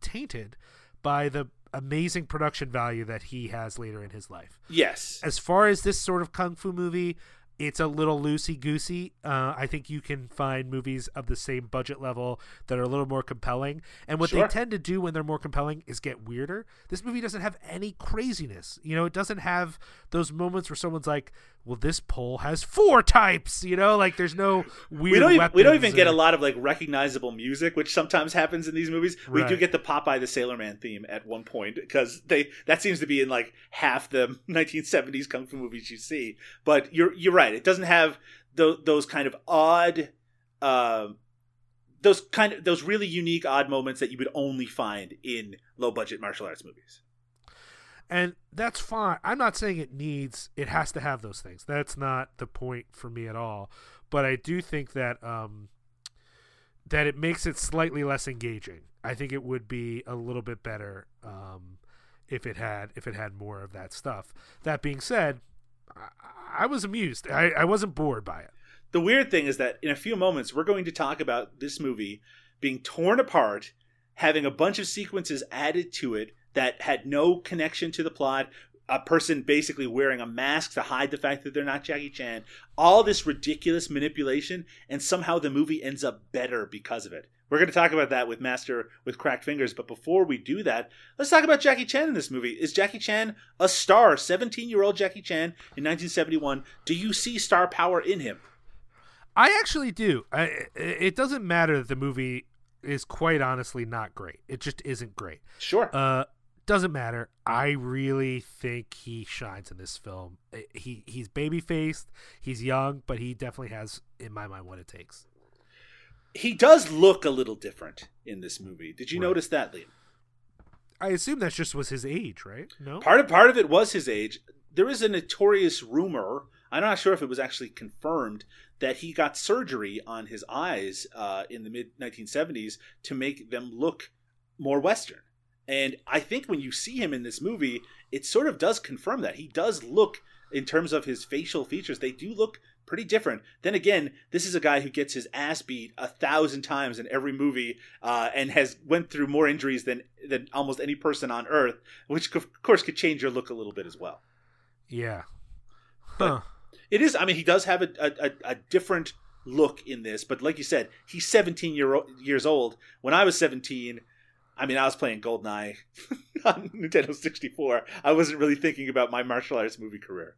tainted by the amazing production value that he has later in his life. Yes. As far as this sort of kung fu movie, it's a little loosey goosey. Uh, I think you can find movies of the same budget level that are a little more compelling. And what Sure. they tend to do when they're more compelling is get weirder. This movie doesn't have any craziness. You know, it doesn't have those moments where someone's like, "Well, this pole has four types." You know, like there's no weird. we don't even, we don't even get a lot of like recognizable music, which sometimes happens in these movies. We do get the Popeye the Sailor Man theme at one point because they that seems to be in like half the [LAUGHS] 1970s kung fu movies you see. But you're you're right; it doesn't have those those kind of odd. um those kind of those really unique odd moments that you would only find in low budget martial arts movies. And that's fine. I'm not saying it needs it has to have those things. That's not the point for me at all. But I do think that um that it makes it slightly less engaging. I think it would be a little bit better um if it had if it had more of that stuff. That being said, I, I was amused. I, I wasn't bored by it. The weird thing is that in a few moments we're going to talk about this movie being torn apart, having a bunch of sequences added to it that had no connection to the plot. A person basically wearing a mask to hide the fact that they're not Jackie Chan. All this ridiculous manipulation, and somehow the movie ends up better because of it. We're going to talk about that with Master with Cracked Fingers, but before we do that, let's talk about Jackie Chan in this movie. Is Jackie Chan a star? 17 year old Jackie Chan in 1971. Do you see star power in him? I actually do. I, it doesn't matter that the movie is quite honestly not great. It just isn't great. Sure. Uh, doesn't matter. I really think he shines in this film. Uh, He he's baby faced. He's young, but he definitely has, in my mind, what it takes. he does look a little different in this movie. Did you Right. notice that, Liam? I assume that just was his age, right? No. Part of part of it was his age. There is a notorious rumor. I'm not sure if it was actually confirmed that he got surgery on his eyes uh, in the mid 1970s to make them look more Western. And I think when you see him in this movie, it sort of does confirm that he does look, in terms of his facial features, they do look pretty different. Then again, this is a guy who gets his ass beat a thousand times in every movie, uh, and has went through more injuries than than almost any person on Earth, which of course could change your look a little bit as well. Yeah. But- It is. I mean, he does have a a, a, different look in this, but like you said, he's 17 year years old. When I was 17, I mean, I was playing GoldenEye [LAUGHS] on Nintendo 64. I wasn't really thinking about my martial arts movie career.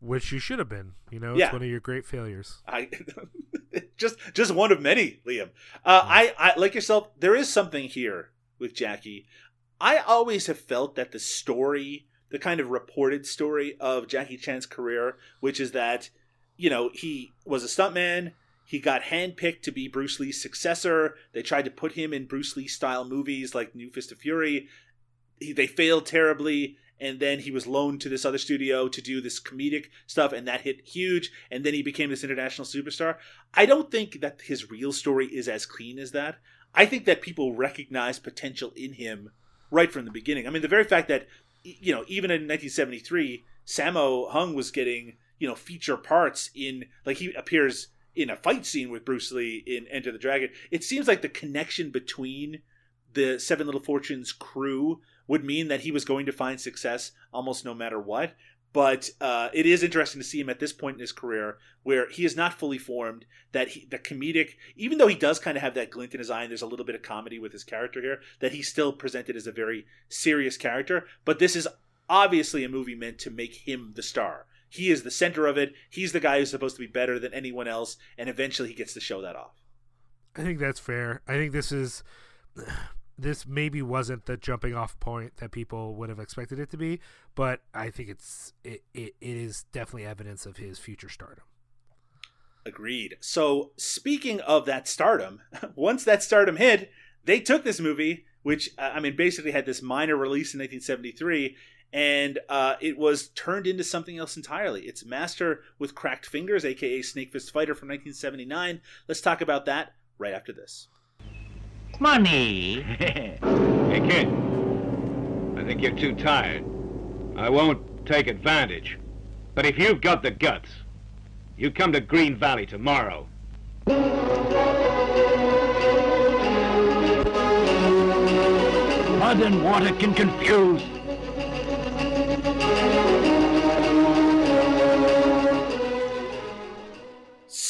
Which you should have been. You know, it's Yeah. one of your great failures. I [LAUGHS] just just one of many, Liam. Uh, I, I like yourself. There is something here with Jackie. I always have felt that the story, the kind of reported story of Jackie Chan's career, which is that you know he was a stuntman. He got handpicked to be Bruce Lee's successor. They tried to put him in Bruce Lee style movies like New Fist of Fury. He, they failed terribly and then he was loaned to this other studio to do this comedic stuff and that hit huge and then he became this international superstar i don't think that his real story is as clean as that i think that people recognize potential in him right from the beginning i mean the very fact that you know even in 1973 sammo hung was getting you know feature parts in like he appears in a fight scene with bruce lee in enter the dragon it seems like the connection between the seven little fortunes crew would mean that he was going to find success almost no matter what. But uh, it is interesting to see him at this point in his career where he is not fully formed. That he, the comedic, even though he does kind of have that glint in his eye, and there's a little bit of comedy with his character here, that he's still presented as a very serious character. But this is obviously a movie meant to make him the star. He is the center of it. He's the guy who's supposed to be better than anyone else, and eventually he gets to show that off. I think that's fair. I think this is [SIGHS] this maybe wasn't the jumping off point that people would have expected it to be, but I think it's it, it, it is definitely evidence of his future stardom. Agreed. So, speaking of that stardom, [LAUGHS] once that stardom hit, they took this movie, which, I mean, basically had this minor release in 1973, and uh, it was turned into something else entirely. It's Master with Cracked Fingers, aka Snake Fist Fighter from 1979. Let's talk about that right after this. Money. [LAUGHS] hey, kid. I think you're too tired. I won't take advantage. But if you've got the guts, you come to Green Valley tomorrow. Mud and water can confuse.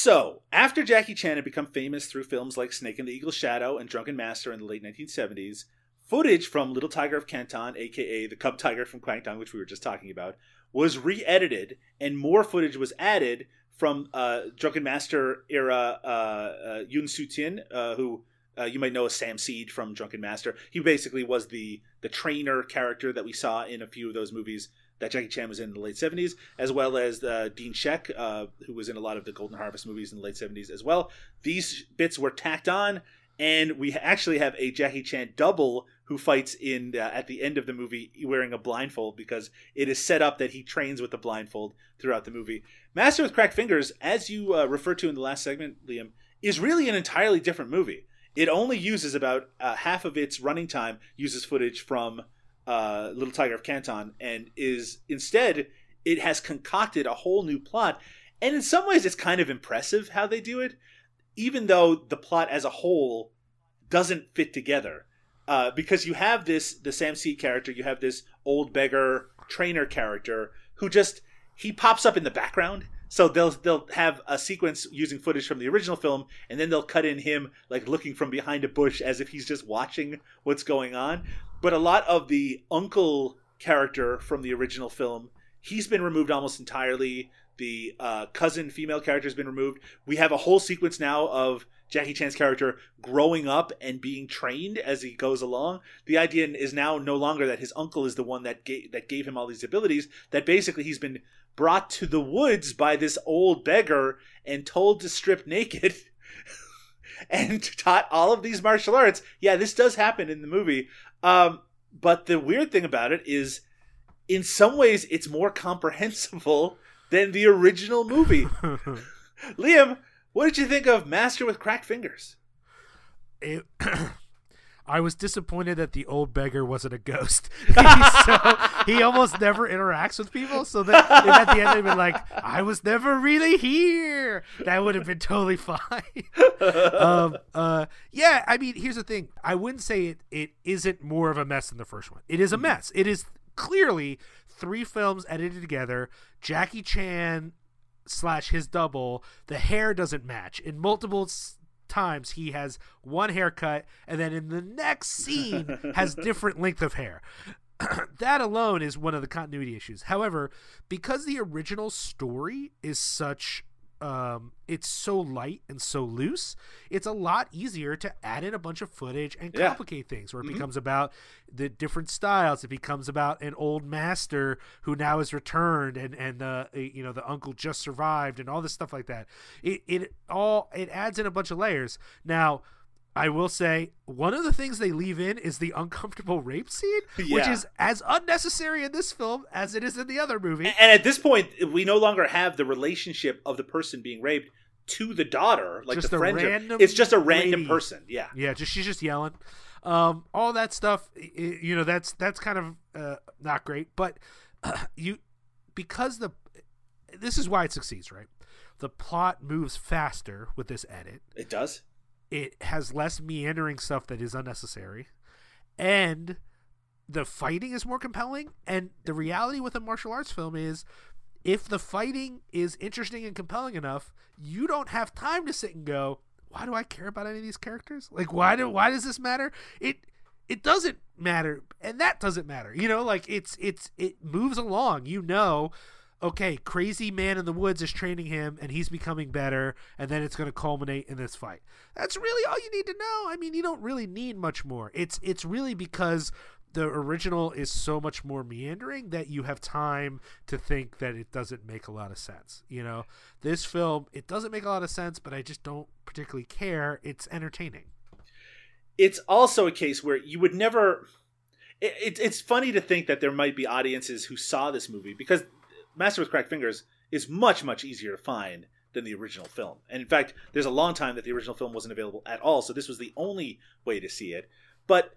So, after Jackie Chan had become famous through films like Snake in the Eagle's Shadow and Drunken Master in the late 1970s, footage from Little Tiger of Canton, aka the Cub Tiger from Kwangtung, which we were just talking about, was re-edited, and more footage was added from uh, Drunken Master era uh, uh, Yuen Siu-tien, uh, who uh, you might know as Sam Seed from Drunken Master. He basically was the the trainer character that we saw in a few of those movies that Jackie Chan was in, in the late 70s, as well as uh, Dean Shek, uh, who was in a lot of the Golden Harvest movies in the late 70s as well. These bits were tacked on, and we actually have a Jackie Chan double who fights in uh, at the end of the movie wearing a blindfold because it is set up that he trains with a blindfold throughout the movie. Master with Cracked Fingers, as you uh, referred to in the last segment, Liam, is really an entirely different movie. It only uses about uh, half of its running time uses footage from uh, Little Tiger of Canton, and is instead it has concocted a whole new plot. And in some ways, it's kind of impressive how they do it, even though the plot as a whole doesn't fit together. Uh, because you have this the Sam Seed character, you have this old beggar trainer character who just he pops up in the background. So they'll they'll have a sequence using footage from the original film, and then they'll cut in him like looking from behind a bush as if he's just watching what's going on. But a lot of the uncle character from the original film, he's been removed almost entirely. The uh, cousin female character has been removed. We have a whole sequence now of Jackie Chan's character growing up and being trained as he goes along. The idea is now no longer that his uncle is the one that gave, that gave him all these abilities. That basically he's been brought to the woods by this old beggar and told to strip naked [LAUGHS] and taught all of these martial arts. Yeah, this does happen in the movie. Um, but the weird thing about it is, in some ways, it's more comprehensible than the original movie. [LAUGHS] Liam, what did you think of Master with Cracked Fingers? It, [CLEARS THROAT] I was disappointed that the old beggar wasn't a ghost. [LAUGHS] so he almost never interacts with people. So that if at the end they'd been like, "I was never really here," that would have been totally fine. [LAUGHS] um, uh, yeah, I mean, here's the thing: I wouldn't say it it isn't more of a mess than the first one. It is a mess. It is clearly three films edited together. Jackie Chan slash his double. The hair doesn't match in multiple times he has one haircut and then in the next scene has [LAUGHS] different length of hair. [CLEARS THROAT] That alone is one of the continuity issues. However because the original story is such um, it's so light and so loose, it's a lot easier to add in a bunch of footage and Yeah. complicate things. Where it Mhm. becomes about the different styles, it becomes about an old master who now is returned, and and the you know the uncle just survived, and all this stuff like that. It it all it adds in a bunch of layers. Now. I will say one of the things they leave in is the uncomfortable rape scene, which is as unnecessary in this film as it is in the other movie. And at this point, we no longer have the relationship of the person being raped to the daughter, like Just the a friend. random It's just a random lady. person. Yeah. Yeah, just she's just yelling. Um, all that stuff, you know, that's that's kind of uh, not great. But [CLEARS THROAT] you, because the, this is why it succeeds, right? The plot moves faster with this edit. It does. It has less meandering stuff that is unnecessary, and the fighting is more compelling. And the reality with a martial arts film is, if the fighting is interesting and compelling enough, you don't have time to sit and go, "Why do I care about any of these characters? Like, why do why does this matter?" It it doesn't matter, and that doesn't matter. You know, like it's it's it moves along. You know. Okay, crazy man in the woods is training him, and he's becoming better, and then it's going to culminate in this fight. That's really all you need to know. I mean, you don't really need much more. It's it's really because the original is so much more meandering that you have time to think that it doesn't make a lot of sense. You know, this film it doesn't make a lot of sense, but I just don't particularly care. It's entertaining. It's also a case where you would never. It, it, it's funny to think that there might be audiences who saw this movie because Master with Cracked Fingers is much much easier to find than the original film. And in fact, there's a long time that the original film wasn't available at all, so this was the only way to see it. But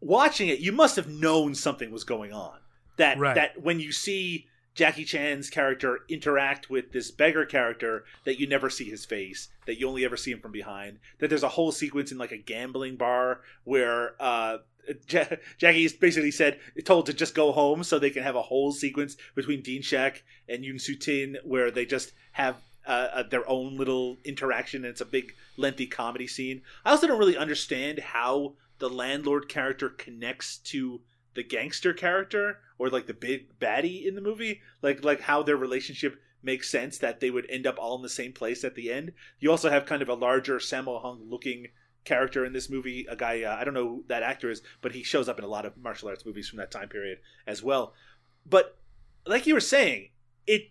watching it, you must have known something was going on. That Right. that when you see Jackie Chan's character interact with this beggar character, that you never see his face, that you only ever see him from behind. That there's a whole sequence in like a gambling bar where uh, ja- Jackie is basically said told to just go home so they can have a whole sequence between Dean Shek and Yuen Siu-tien where they just have uh, uh, their own little interaction and it's a big lengthy comedy scene. I also don't really understand how the landlord character connects to the gangster character or like the big baddie in the movie like like how their relationship makes sense that they would end up all in the same place at the end you also have kind of a larger Sammo Hung looking character in this movie a guy uh, i don't know who that actor is but he shows up in a lot of martial arts movies from that time period as well but like you were saying it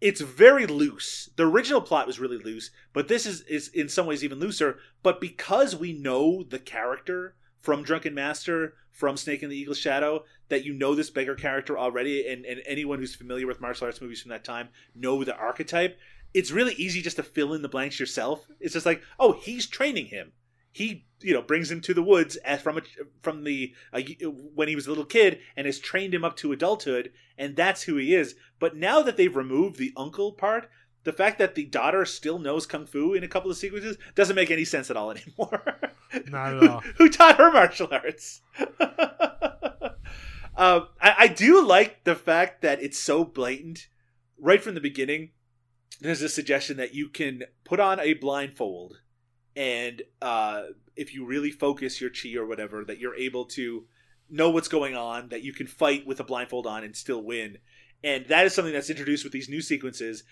it's very loose. The original plot was really loose, but this is is in some ways even looser. But because we know the character from Drunken Master, from Snake in the Eagle's Shadow, that you know this beggar character already, and, and anyone who's familiar with martial arts movies from that time know the archetype. It's really easy just to fill in the blanks yourself. It's just like, oh, he's training him. He, you know, brings him to the woods as from a, from the uh, when he was a little kid and has trained him up to adulthood, and that's who he is. But now that they've removed the uncle part, the fact that the daughter still knows kung fu in a couple of sequences doesn't make any sense at all [LAUGHS] anymore. Not at Who- all. Who, taught her martial arts? [LAUGHS] um, I, I do like the fact that it's so blatant right from the beginning. There's a suggestion that you can put on a blindfold, and uh, if you really focus your chi or whatever, that you're able to know what's going on, that you can fight with a blindfold on and still win. And that is something that's introduced with these new sequences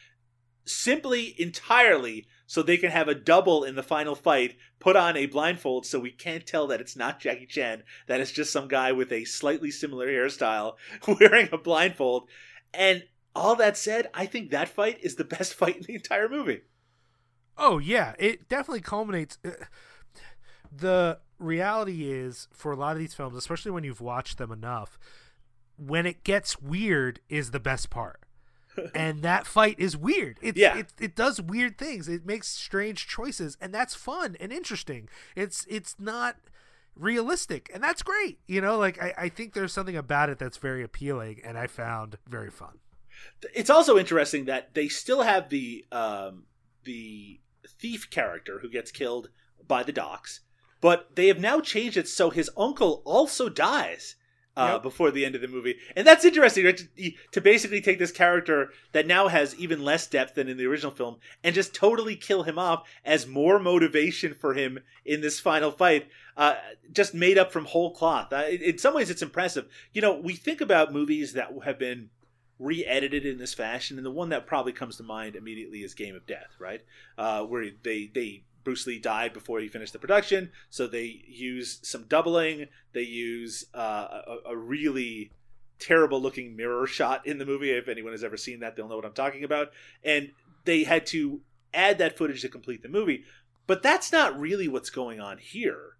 simply entirely so they can have a double in the final fight put on a blindfold so we can't tell that it's not Jackie Chan that it's just some guy with a slightly similar hairstyle [LAUGHS] wearing a blindfold and all that said I think that fight is the best [LAUGHS] fight in the entire movie Oh yeah, it definitely culminates. uh, The reality is, for a lot of these films, especially when you've watched them enough, when it gets weird is the best part. And that fight is weird. It's, Yeah. it it does weird things. It makes strange choices, and that's fun and interesting. It's it's not realistic, and that's great. You know, like I, I think there's something about it that's very appealing, and I found very fun. it's also interesting that they still have the um, the thief character who gets killed by the docks, but they have now changed it so his uncle also dies uh, Yep. before the end of the movie, and that's interesting right? to, to basically take this character that now has even less depth than in the original film and just totally kill him off as more motivation for him in this final fight. Uh, just made up from whole cloth. Uh, in- in some ways, it's impressive. You know, we think about movies that have been re-edited in this fashion, and the one that probably comes to mind immediately is Game of Death, right? Uh, where they they Bruce Lee died before he finished the production, so they use some doubling. They use uh, a, a really terrible looking mirror shot in the movie. If anyone has ever seen that, they'll know what I'm talking about. And they had to add that footage to complete the movie. But that's not really what's going on here.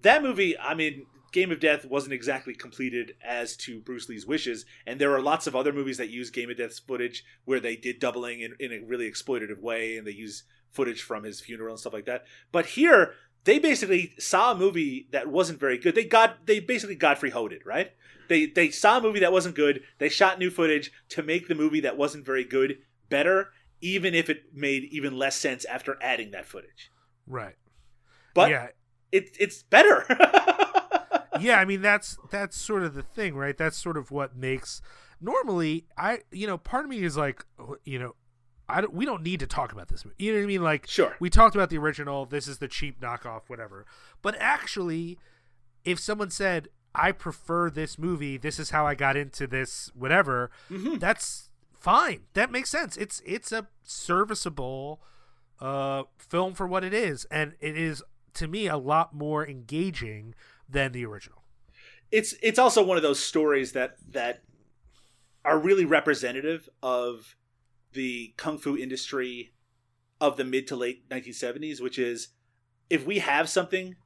That movie, I mean, Game of Death wasn't exactly completed as to Bruce Lee's wishes, and there are lots of other movies that use Game of Death's footage where they did doubling in, in a really exploitative way, and they use footage from his funeral and stuff like that. But here, they basically saw a movie that wasn't very good. They got they basically Godfrey Hoed it, right? They they saw a movie that wasn't good. They shot new footage to make the movie that wasn't very good better, even if it made even less sense after adding that footage. Right. But yeah, it it's better. [LAUGHS] yeah, I mean that's that's sort of the thing, right? That's sort of what makes normally I you know part of me is like oh, you know I don't, we don't need to talk about this movie. You know what I mean? Like Sure. we talked about the original. This is the cheap knockoff, whatever. But actually, if someone said I prefer this movie, this is how I got into this, whatever, Mm-hmm. that's fine. That makes sense. It's it's a serviceable uh, film for what it is, and it is to me a lot more engaging than the original. it's it's also one of those stories that that are really representative of the kung fu industry of the mid to late 1970s which is if we have something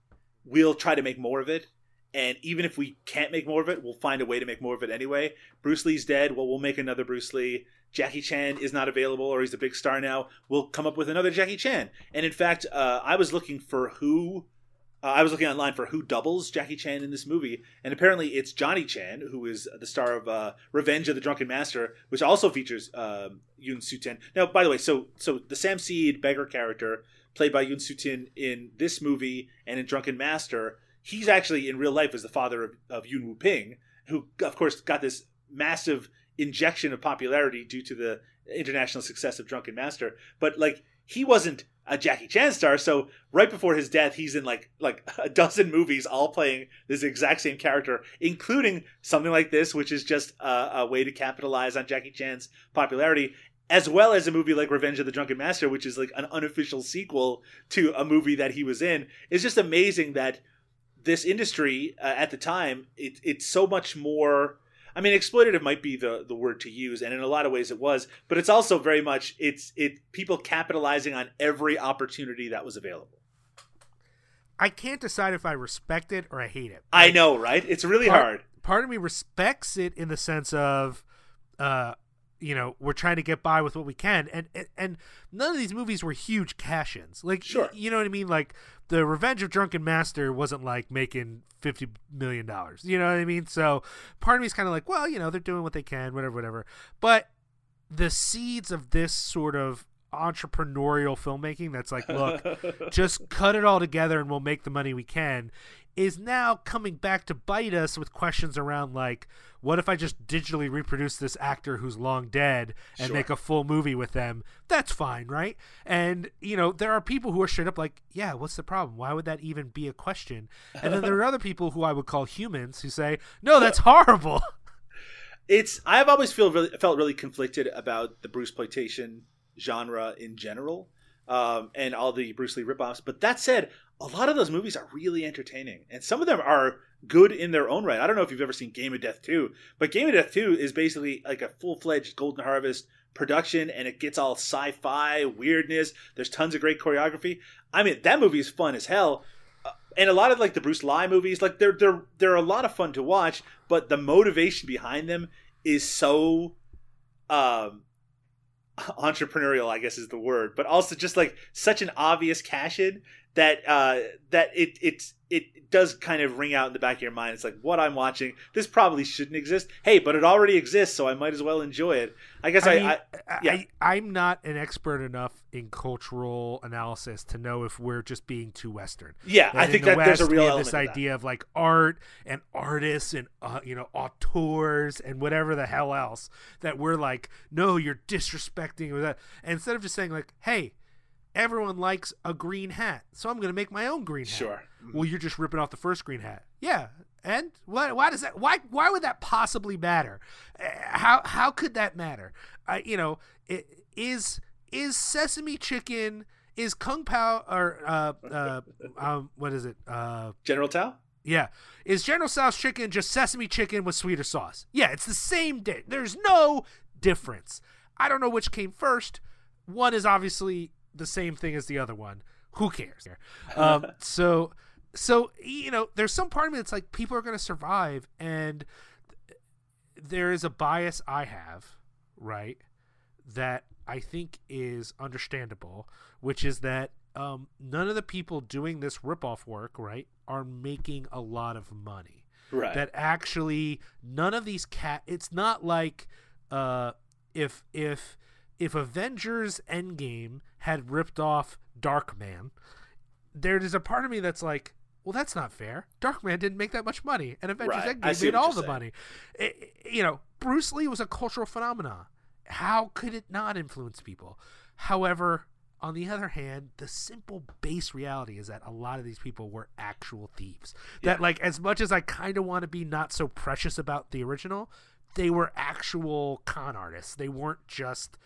we'll try to make more of it. And even if we can't make more of it we'll find a way to make more of it anyway. Bruce lee's dead. Well we'll make another bruce lee. Jackie chan is not available or he's a big star now. We'll come up with another jackie chan. And in fact uh, i was looking for who uh, I was looking online for who doubles Jackie Chan in this movie, and apparently it's Johnny Chan, who is the star of uh, Revenge of the Drunken Master, which also features um, Yuen Siu-tien. Now, by the way, so so the Sam Seed beggar character played by Yuen Siu-tien in this movie and in Drunken Master, he's actually in real life is the father of, of Yuen Woo-ping, who of course got this massive injection of popularity due to the international success of Drunken Master. But like he wasn't a Jackie Chan star. So right before his death, he's in like like a dozen movies, all playing this exact same character, including something like this, which is just a, a way to capitalize on Jackie Chan's popularity. As well as a movie like Revenge of the Drunken Master, which is like an unofficial sequel to a movie that he was in, it's just amazing that this industry uh, at the time it, it's so much more I mean, exploitative might be the the word to use, and in a lot of ways it was, but it's also very much it's it people capitalizing on every opportunity that was available. I can't decide if I respect it or I hate it. I know, right? It's really part, hard. Part of me respects it in the sense of, uh, you know, we're trying to get by with what we can, and and, and none of these movies were huge cash-ins. Like, Sure. you know what I mean? Like, the Revenge of Drunken Master wasn't like making fifty million dollars. You know what I mean? So part of me is kind of like, well, you know, they're doing what they can, whatever, whatever. But the seeds of this sort of entrepreneurial filmmaking that's like, look, just [LAUGHS] cut it all together and we'll make the money we can is now coming back to bite us with questions around like what if i just digitally reproduce this actor who's long dead and Sure. make a full movie with them? That's fine right? And you know there are people who are straight up like yeah what's the problem? Why would that even be a question? And then there are other people who i would call humans who say no that's [LAUGHS] horrible. It's I've always feel really felt really conflicted about the Bruceploitation genre in general, um, and all the Bruce Lee ripoffs. But that said, a lot of those movies are really entertaining, and some of them are good in their own right. I don't know if you've ever seen Game of Death 2, but Game of Death 2 is basically like a full fledged Golden Harvest production, and it gets all sci fi weirdness. There's tons of great choreography. I mean, that movie is fun as hell. Uh, And a lot of like the Bruce Lee movies, like they're they're they're a lot of fun to watch, but the motivation behind them is so um entrepreneurial i guess is the word but also just like such an obvious cash in that uh that it it's it does kind of ring out in the back of your mind it's like what i'm watching this probably shouldn't exist hey but it already exists so i might as well enjoy it i guess i, I, mean, I, I, yeah. I, am not an expert enough in cultural analysis to know if we're just being too Western. yeah That i think the that there's a West, real we have this of idea of like art and artists and uh, you know auteurs and whatever the hell else that we're like, no, you're disrespecting or that. And instead of just saying like, hey, everyone likes a green hat, so I'm gonna make my own green hat. Sure. Well, you're just ripping off the first green hat. Yeah. And why, why does that? Why why would that possibly matter? Uh, How how could that matter? I you know i- is is sesame chicken is kung pao or uh uh [LAUGHS] um what is it uh general tao yeah is General Tso's chicken just sesame chicken with sweeter sauce? Yeah, it's the same dish. There's no difference. I don't know which came first. One is obviously the same thing as the other one. Who cares? Um, [LAUGHS] so, so you know, there's some part of me that's like people are going to survive, and there is a bias I have, right? That I think is understandable, which is that um, none of the people doing this ripoff work, right, are making a lot of money. right That actually none of these cat. It's not like uh, if if if Avengers Endgame had ripped off Darkman, there is a part of me that's like, well, that's not fair. Darkman didn't make that much money, and Avengers Right. Endgame made all the saying. money. I- I- you know, Bruce Lee was a cultural phenomenon. How could it not influence people? However, on the other hand, the simple base reality is that a lot of these people were actual thieves. That like as much as I kind of want to be not so precious about the original, they were actual con artists. They weren't just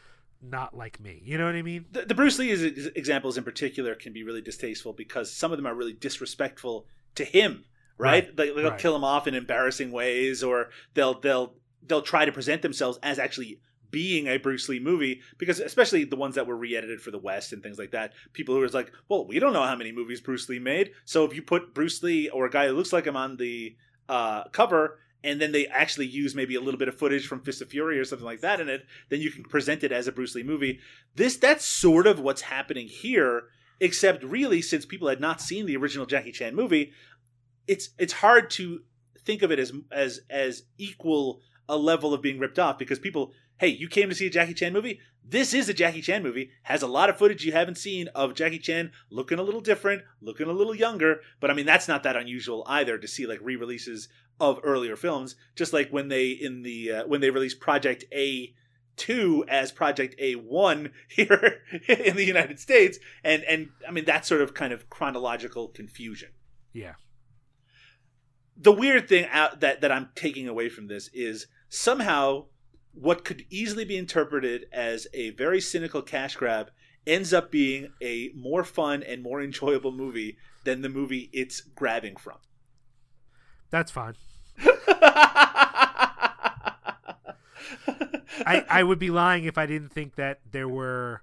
not like me. You know what I mean? the, the Bruce Lee is, is- examples in particular can be really distasteful because some of them are really disrespectful to him, right? Right, They, they'll right. kill him off in embarrassing ways, or they'll they'll they'll try to present themselves as actually being a Bruce Lee movie because especially the ones that were re-edited for the West and things like that, people who was like, well, we don't know how many movies Bruce Lee made, so if you put Bruce Lee or a guy who looks like him on the uh, cover. And then they actually use maybe a little bit of footage from Fist of Fury or something like that in it. Then you can present it as a Bruce Lee movie. This that's sort of what's happening here, except really since people had not seen the original Jackie Chan movie, it's it's hard to think of it as as as equal a level of being ripped off because people hey you came to see a jackie chan movie this is a jackie chan movie has a lot of footage you haven't seen of jackie chan looking a little different looking a little younger but i mean that's not that unusual either to see like re-releases of earlier films just like when they in the uh, when they released project a 2 as project a1 [LAUGHS] here in the united states and and i mean that sort of kind of chronological confusion Yeah. the weird thing out that that I'm taking away from this is somehow what could easily be interpreted as a very cynical cash grab ends up being a more fun and more enjoyable movie than the movie it's grabbing from. That's fine. [LAUGHS] I, I would be lying if I didn't think that there were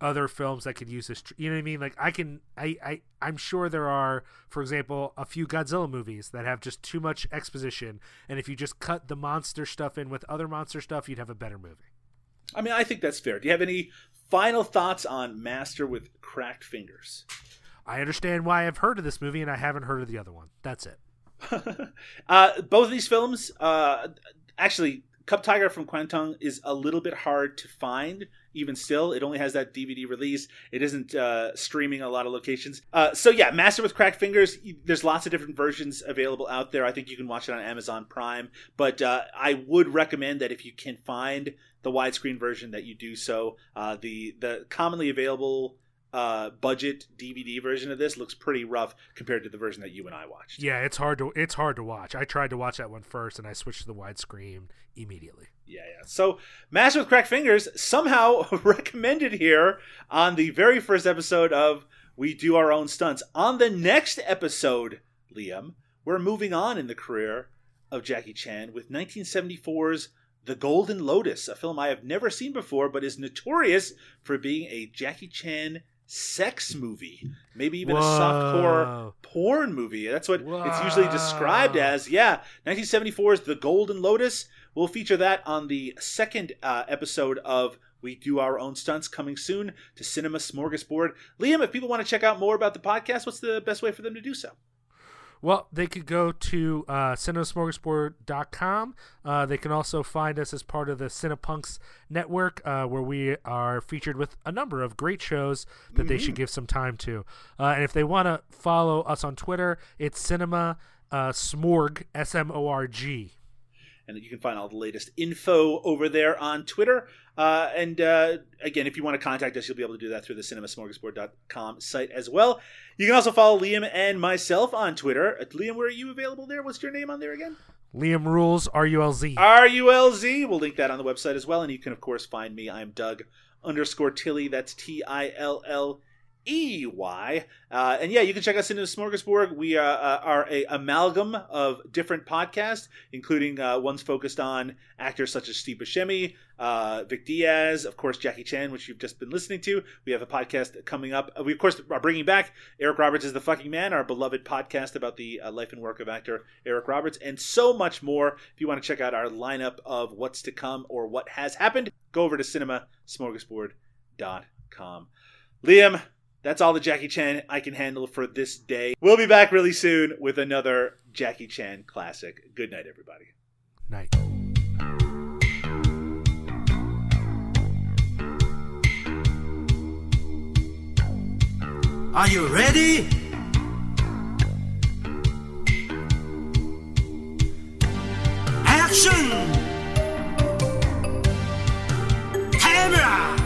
other films that could use this. You know what I mean? Like I can, I, I, I'm sure there are, for example, a few Godzilla movies that have just too much exposition, and if you just cut the monster stuff in with other monster stuff, you'd have a better movie. I mean, I think that's fair. Do you have any final thoughts on Master with Cracked Fingers? I understand why I've heard of this movie and I haven't heard of the other one. That's it. [LAUGHS] uh, both of these films, uh, actually, Cub Tiger from Kwangtung is a little bit hard to find. Even still, it only has that DVD release. It isn't uh, streaming a lot of locations. Uh, so yeah, Master with Cracked Fingers. There's lots of different versions available out there. I think you can watch it on Amazon Prime. But uh, I would recommend that if you can find the widescreen version, that you do so. Uh, the the commonly available uh, budget DVD version of this looks pretty rough compared to the version that you and I watched. Yeah, it's hard to it's hard to watch. I tried to watch that one first and I switched to the widescreen immediately. Yeah, yeah. So, Master with Cracked Fingers somehow [LAUGHS] recommended here on the very first episode of We Do Our Own Stunts. On the next episode, Liam, we're moving on in the career of Jackie Chan with 1974's The Golden Lotus, a film I have never seen before but is notorious for being a Jackie Chan sex movie, maybe even a softcore Whoa. porn movie. That's what it's usually described as. Yeah, 1974's The Golden Lotus. We'll feature that on the second uh, episode of We Do Our Own Stunts coming soon to Cinema Smorgasbord. Liam, if people want to check out more about the podcast, what's the best way for them to do so? Well, they could go to uh, cinemasmorgasbord.com. Uh, they can also find us as part of the Cinepunks network, uh, where we are featured with a number of great shows that they should give some time to. Uh, and if they want to follow us on Twitter, it's Cinema uh, Smorg, S M O R G. and you can find all the latest info over there on Twitter. Uh, and uh, again, if you want to contact us, you'll be able to do that through the cinemasmorgasbord.com site as well. You can also follow Liam and myself on Twitter. Uh, Liam, where are you available there? What's your name on there again? Liam Rules, R U L Z. R U L Z. We'll link that on the website as well. And you can, of course, find me. I'm Doug underscore Tilley. That's T I L L E Y. Uh, and yeah, you can check us into Smorgasbord. We uh, uh, are a amalgam of different podcasts, including uh, ones focused on actors such as Steve Buscemi, uh, Vic Diaz, of course, Jackie Chan, which you've just been listening to. We have a podcast coming up. We, of course, are bringing back Eric Roberts is the Fucking Man, our beloved podcast about the uh, life and work of actor Eric Roberts, and so much more. If you want to check out our lineup of what's to come or what has happened, go over to cinemasmorgasbord.com. Liam, that's all the Jackie Chan I can handle for this day. We'll be back really soon with another Jackie Chan classic. Good night, everybody. Night. Are you ready? Action! Camera!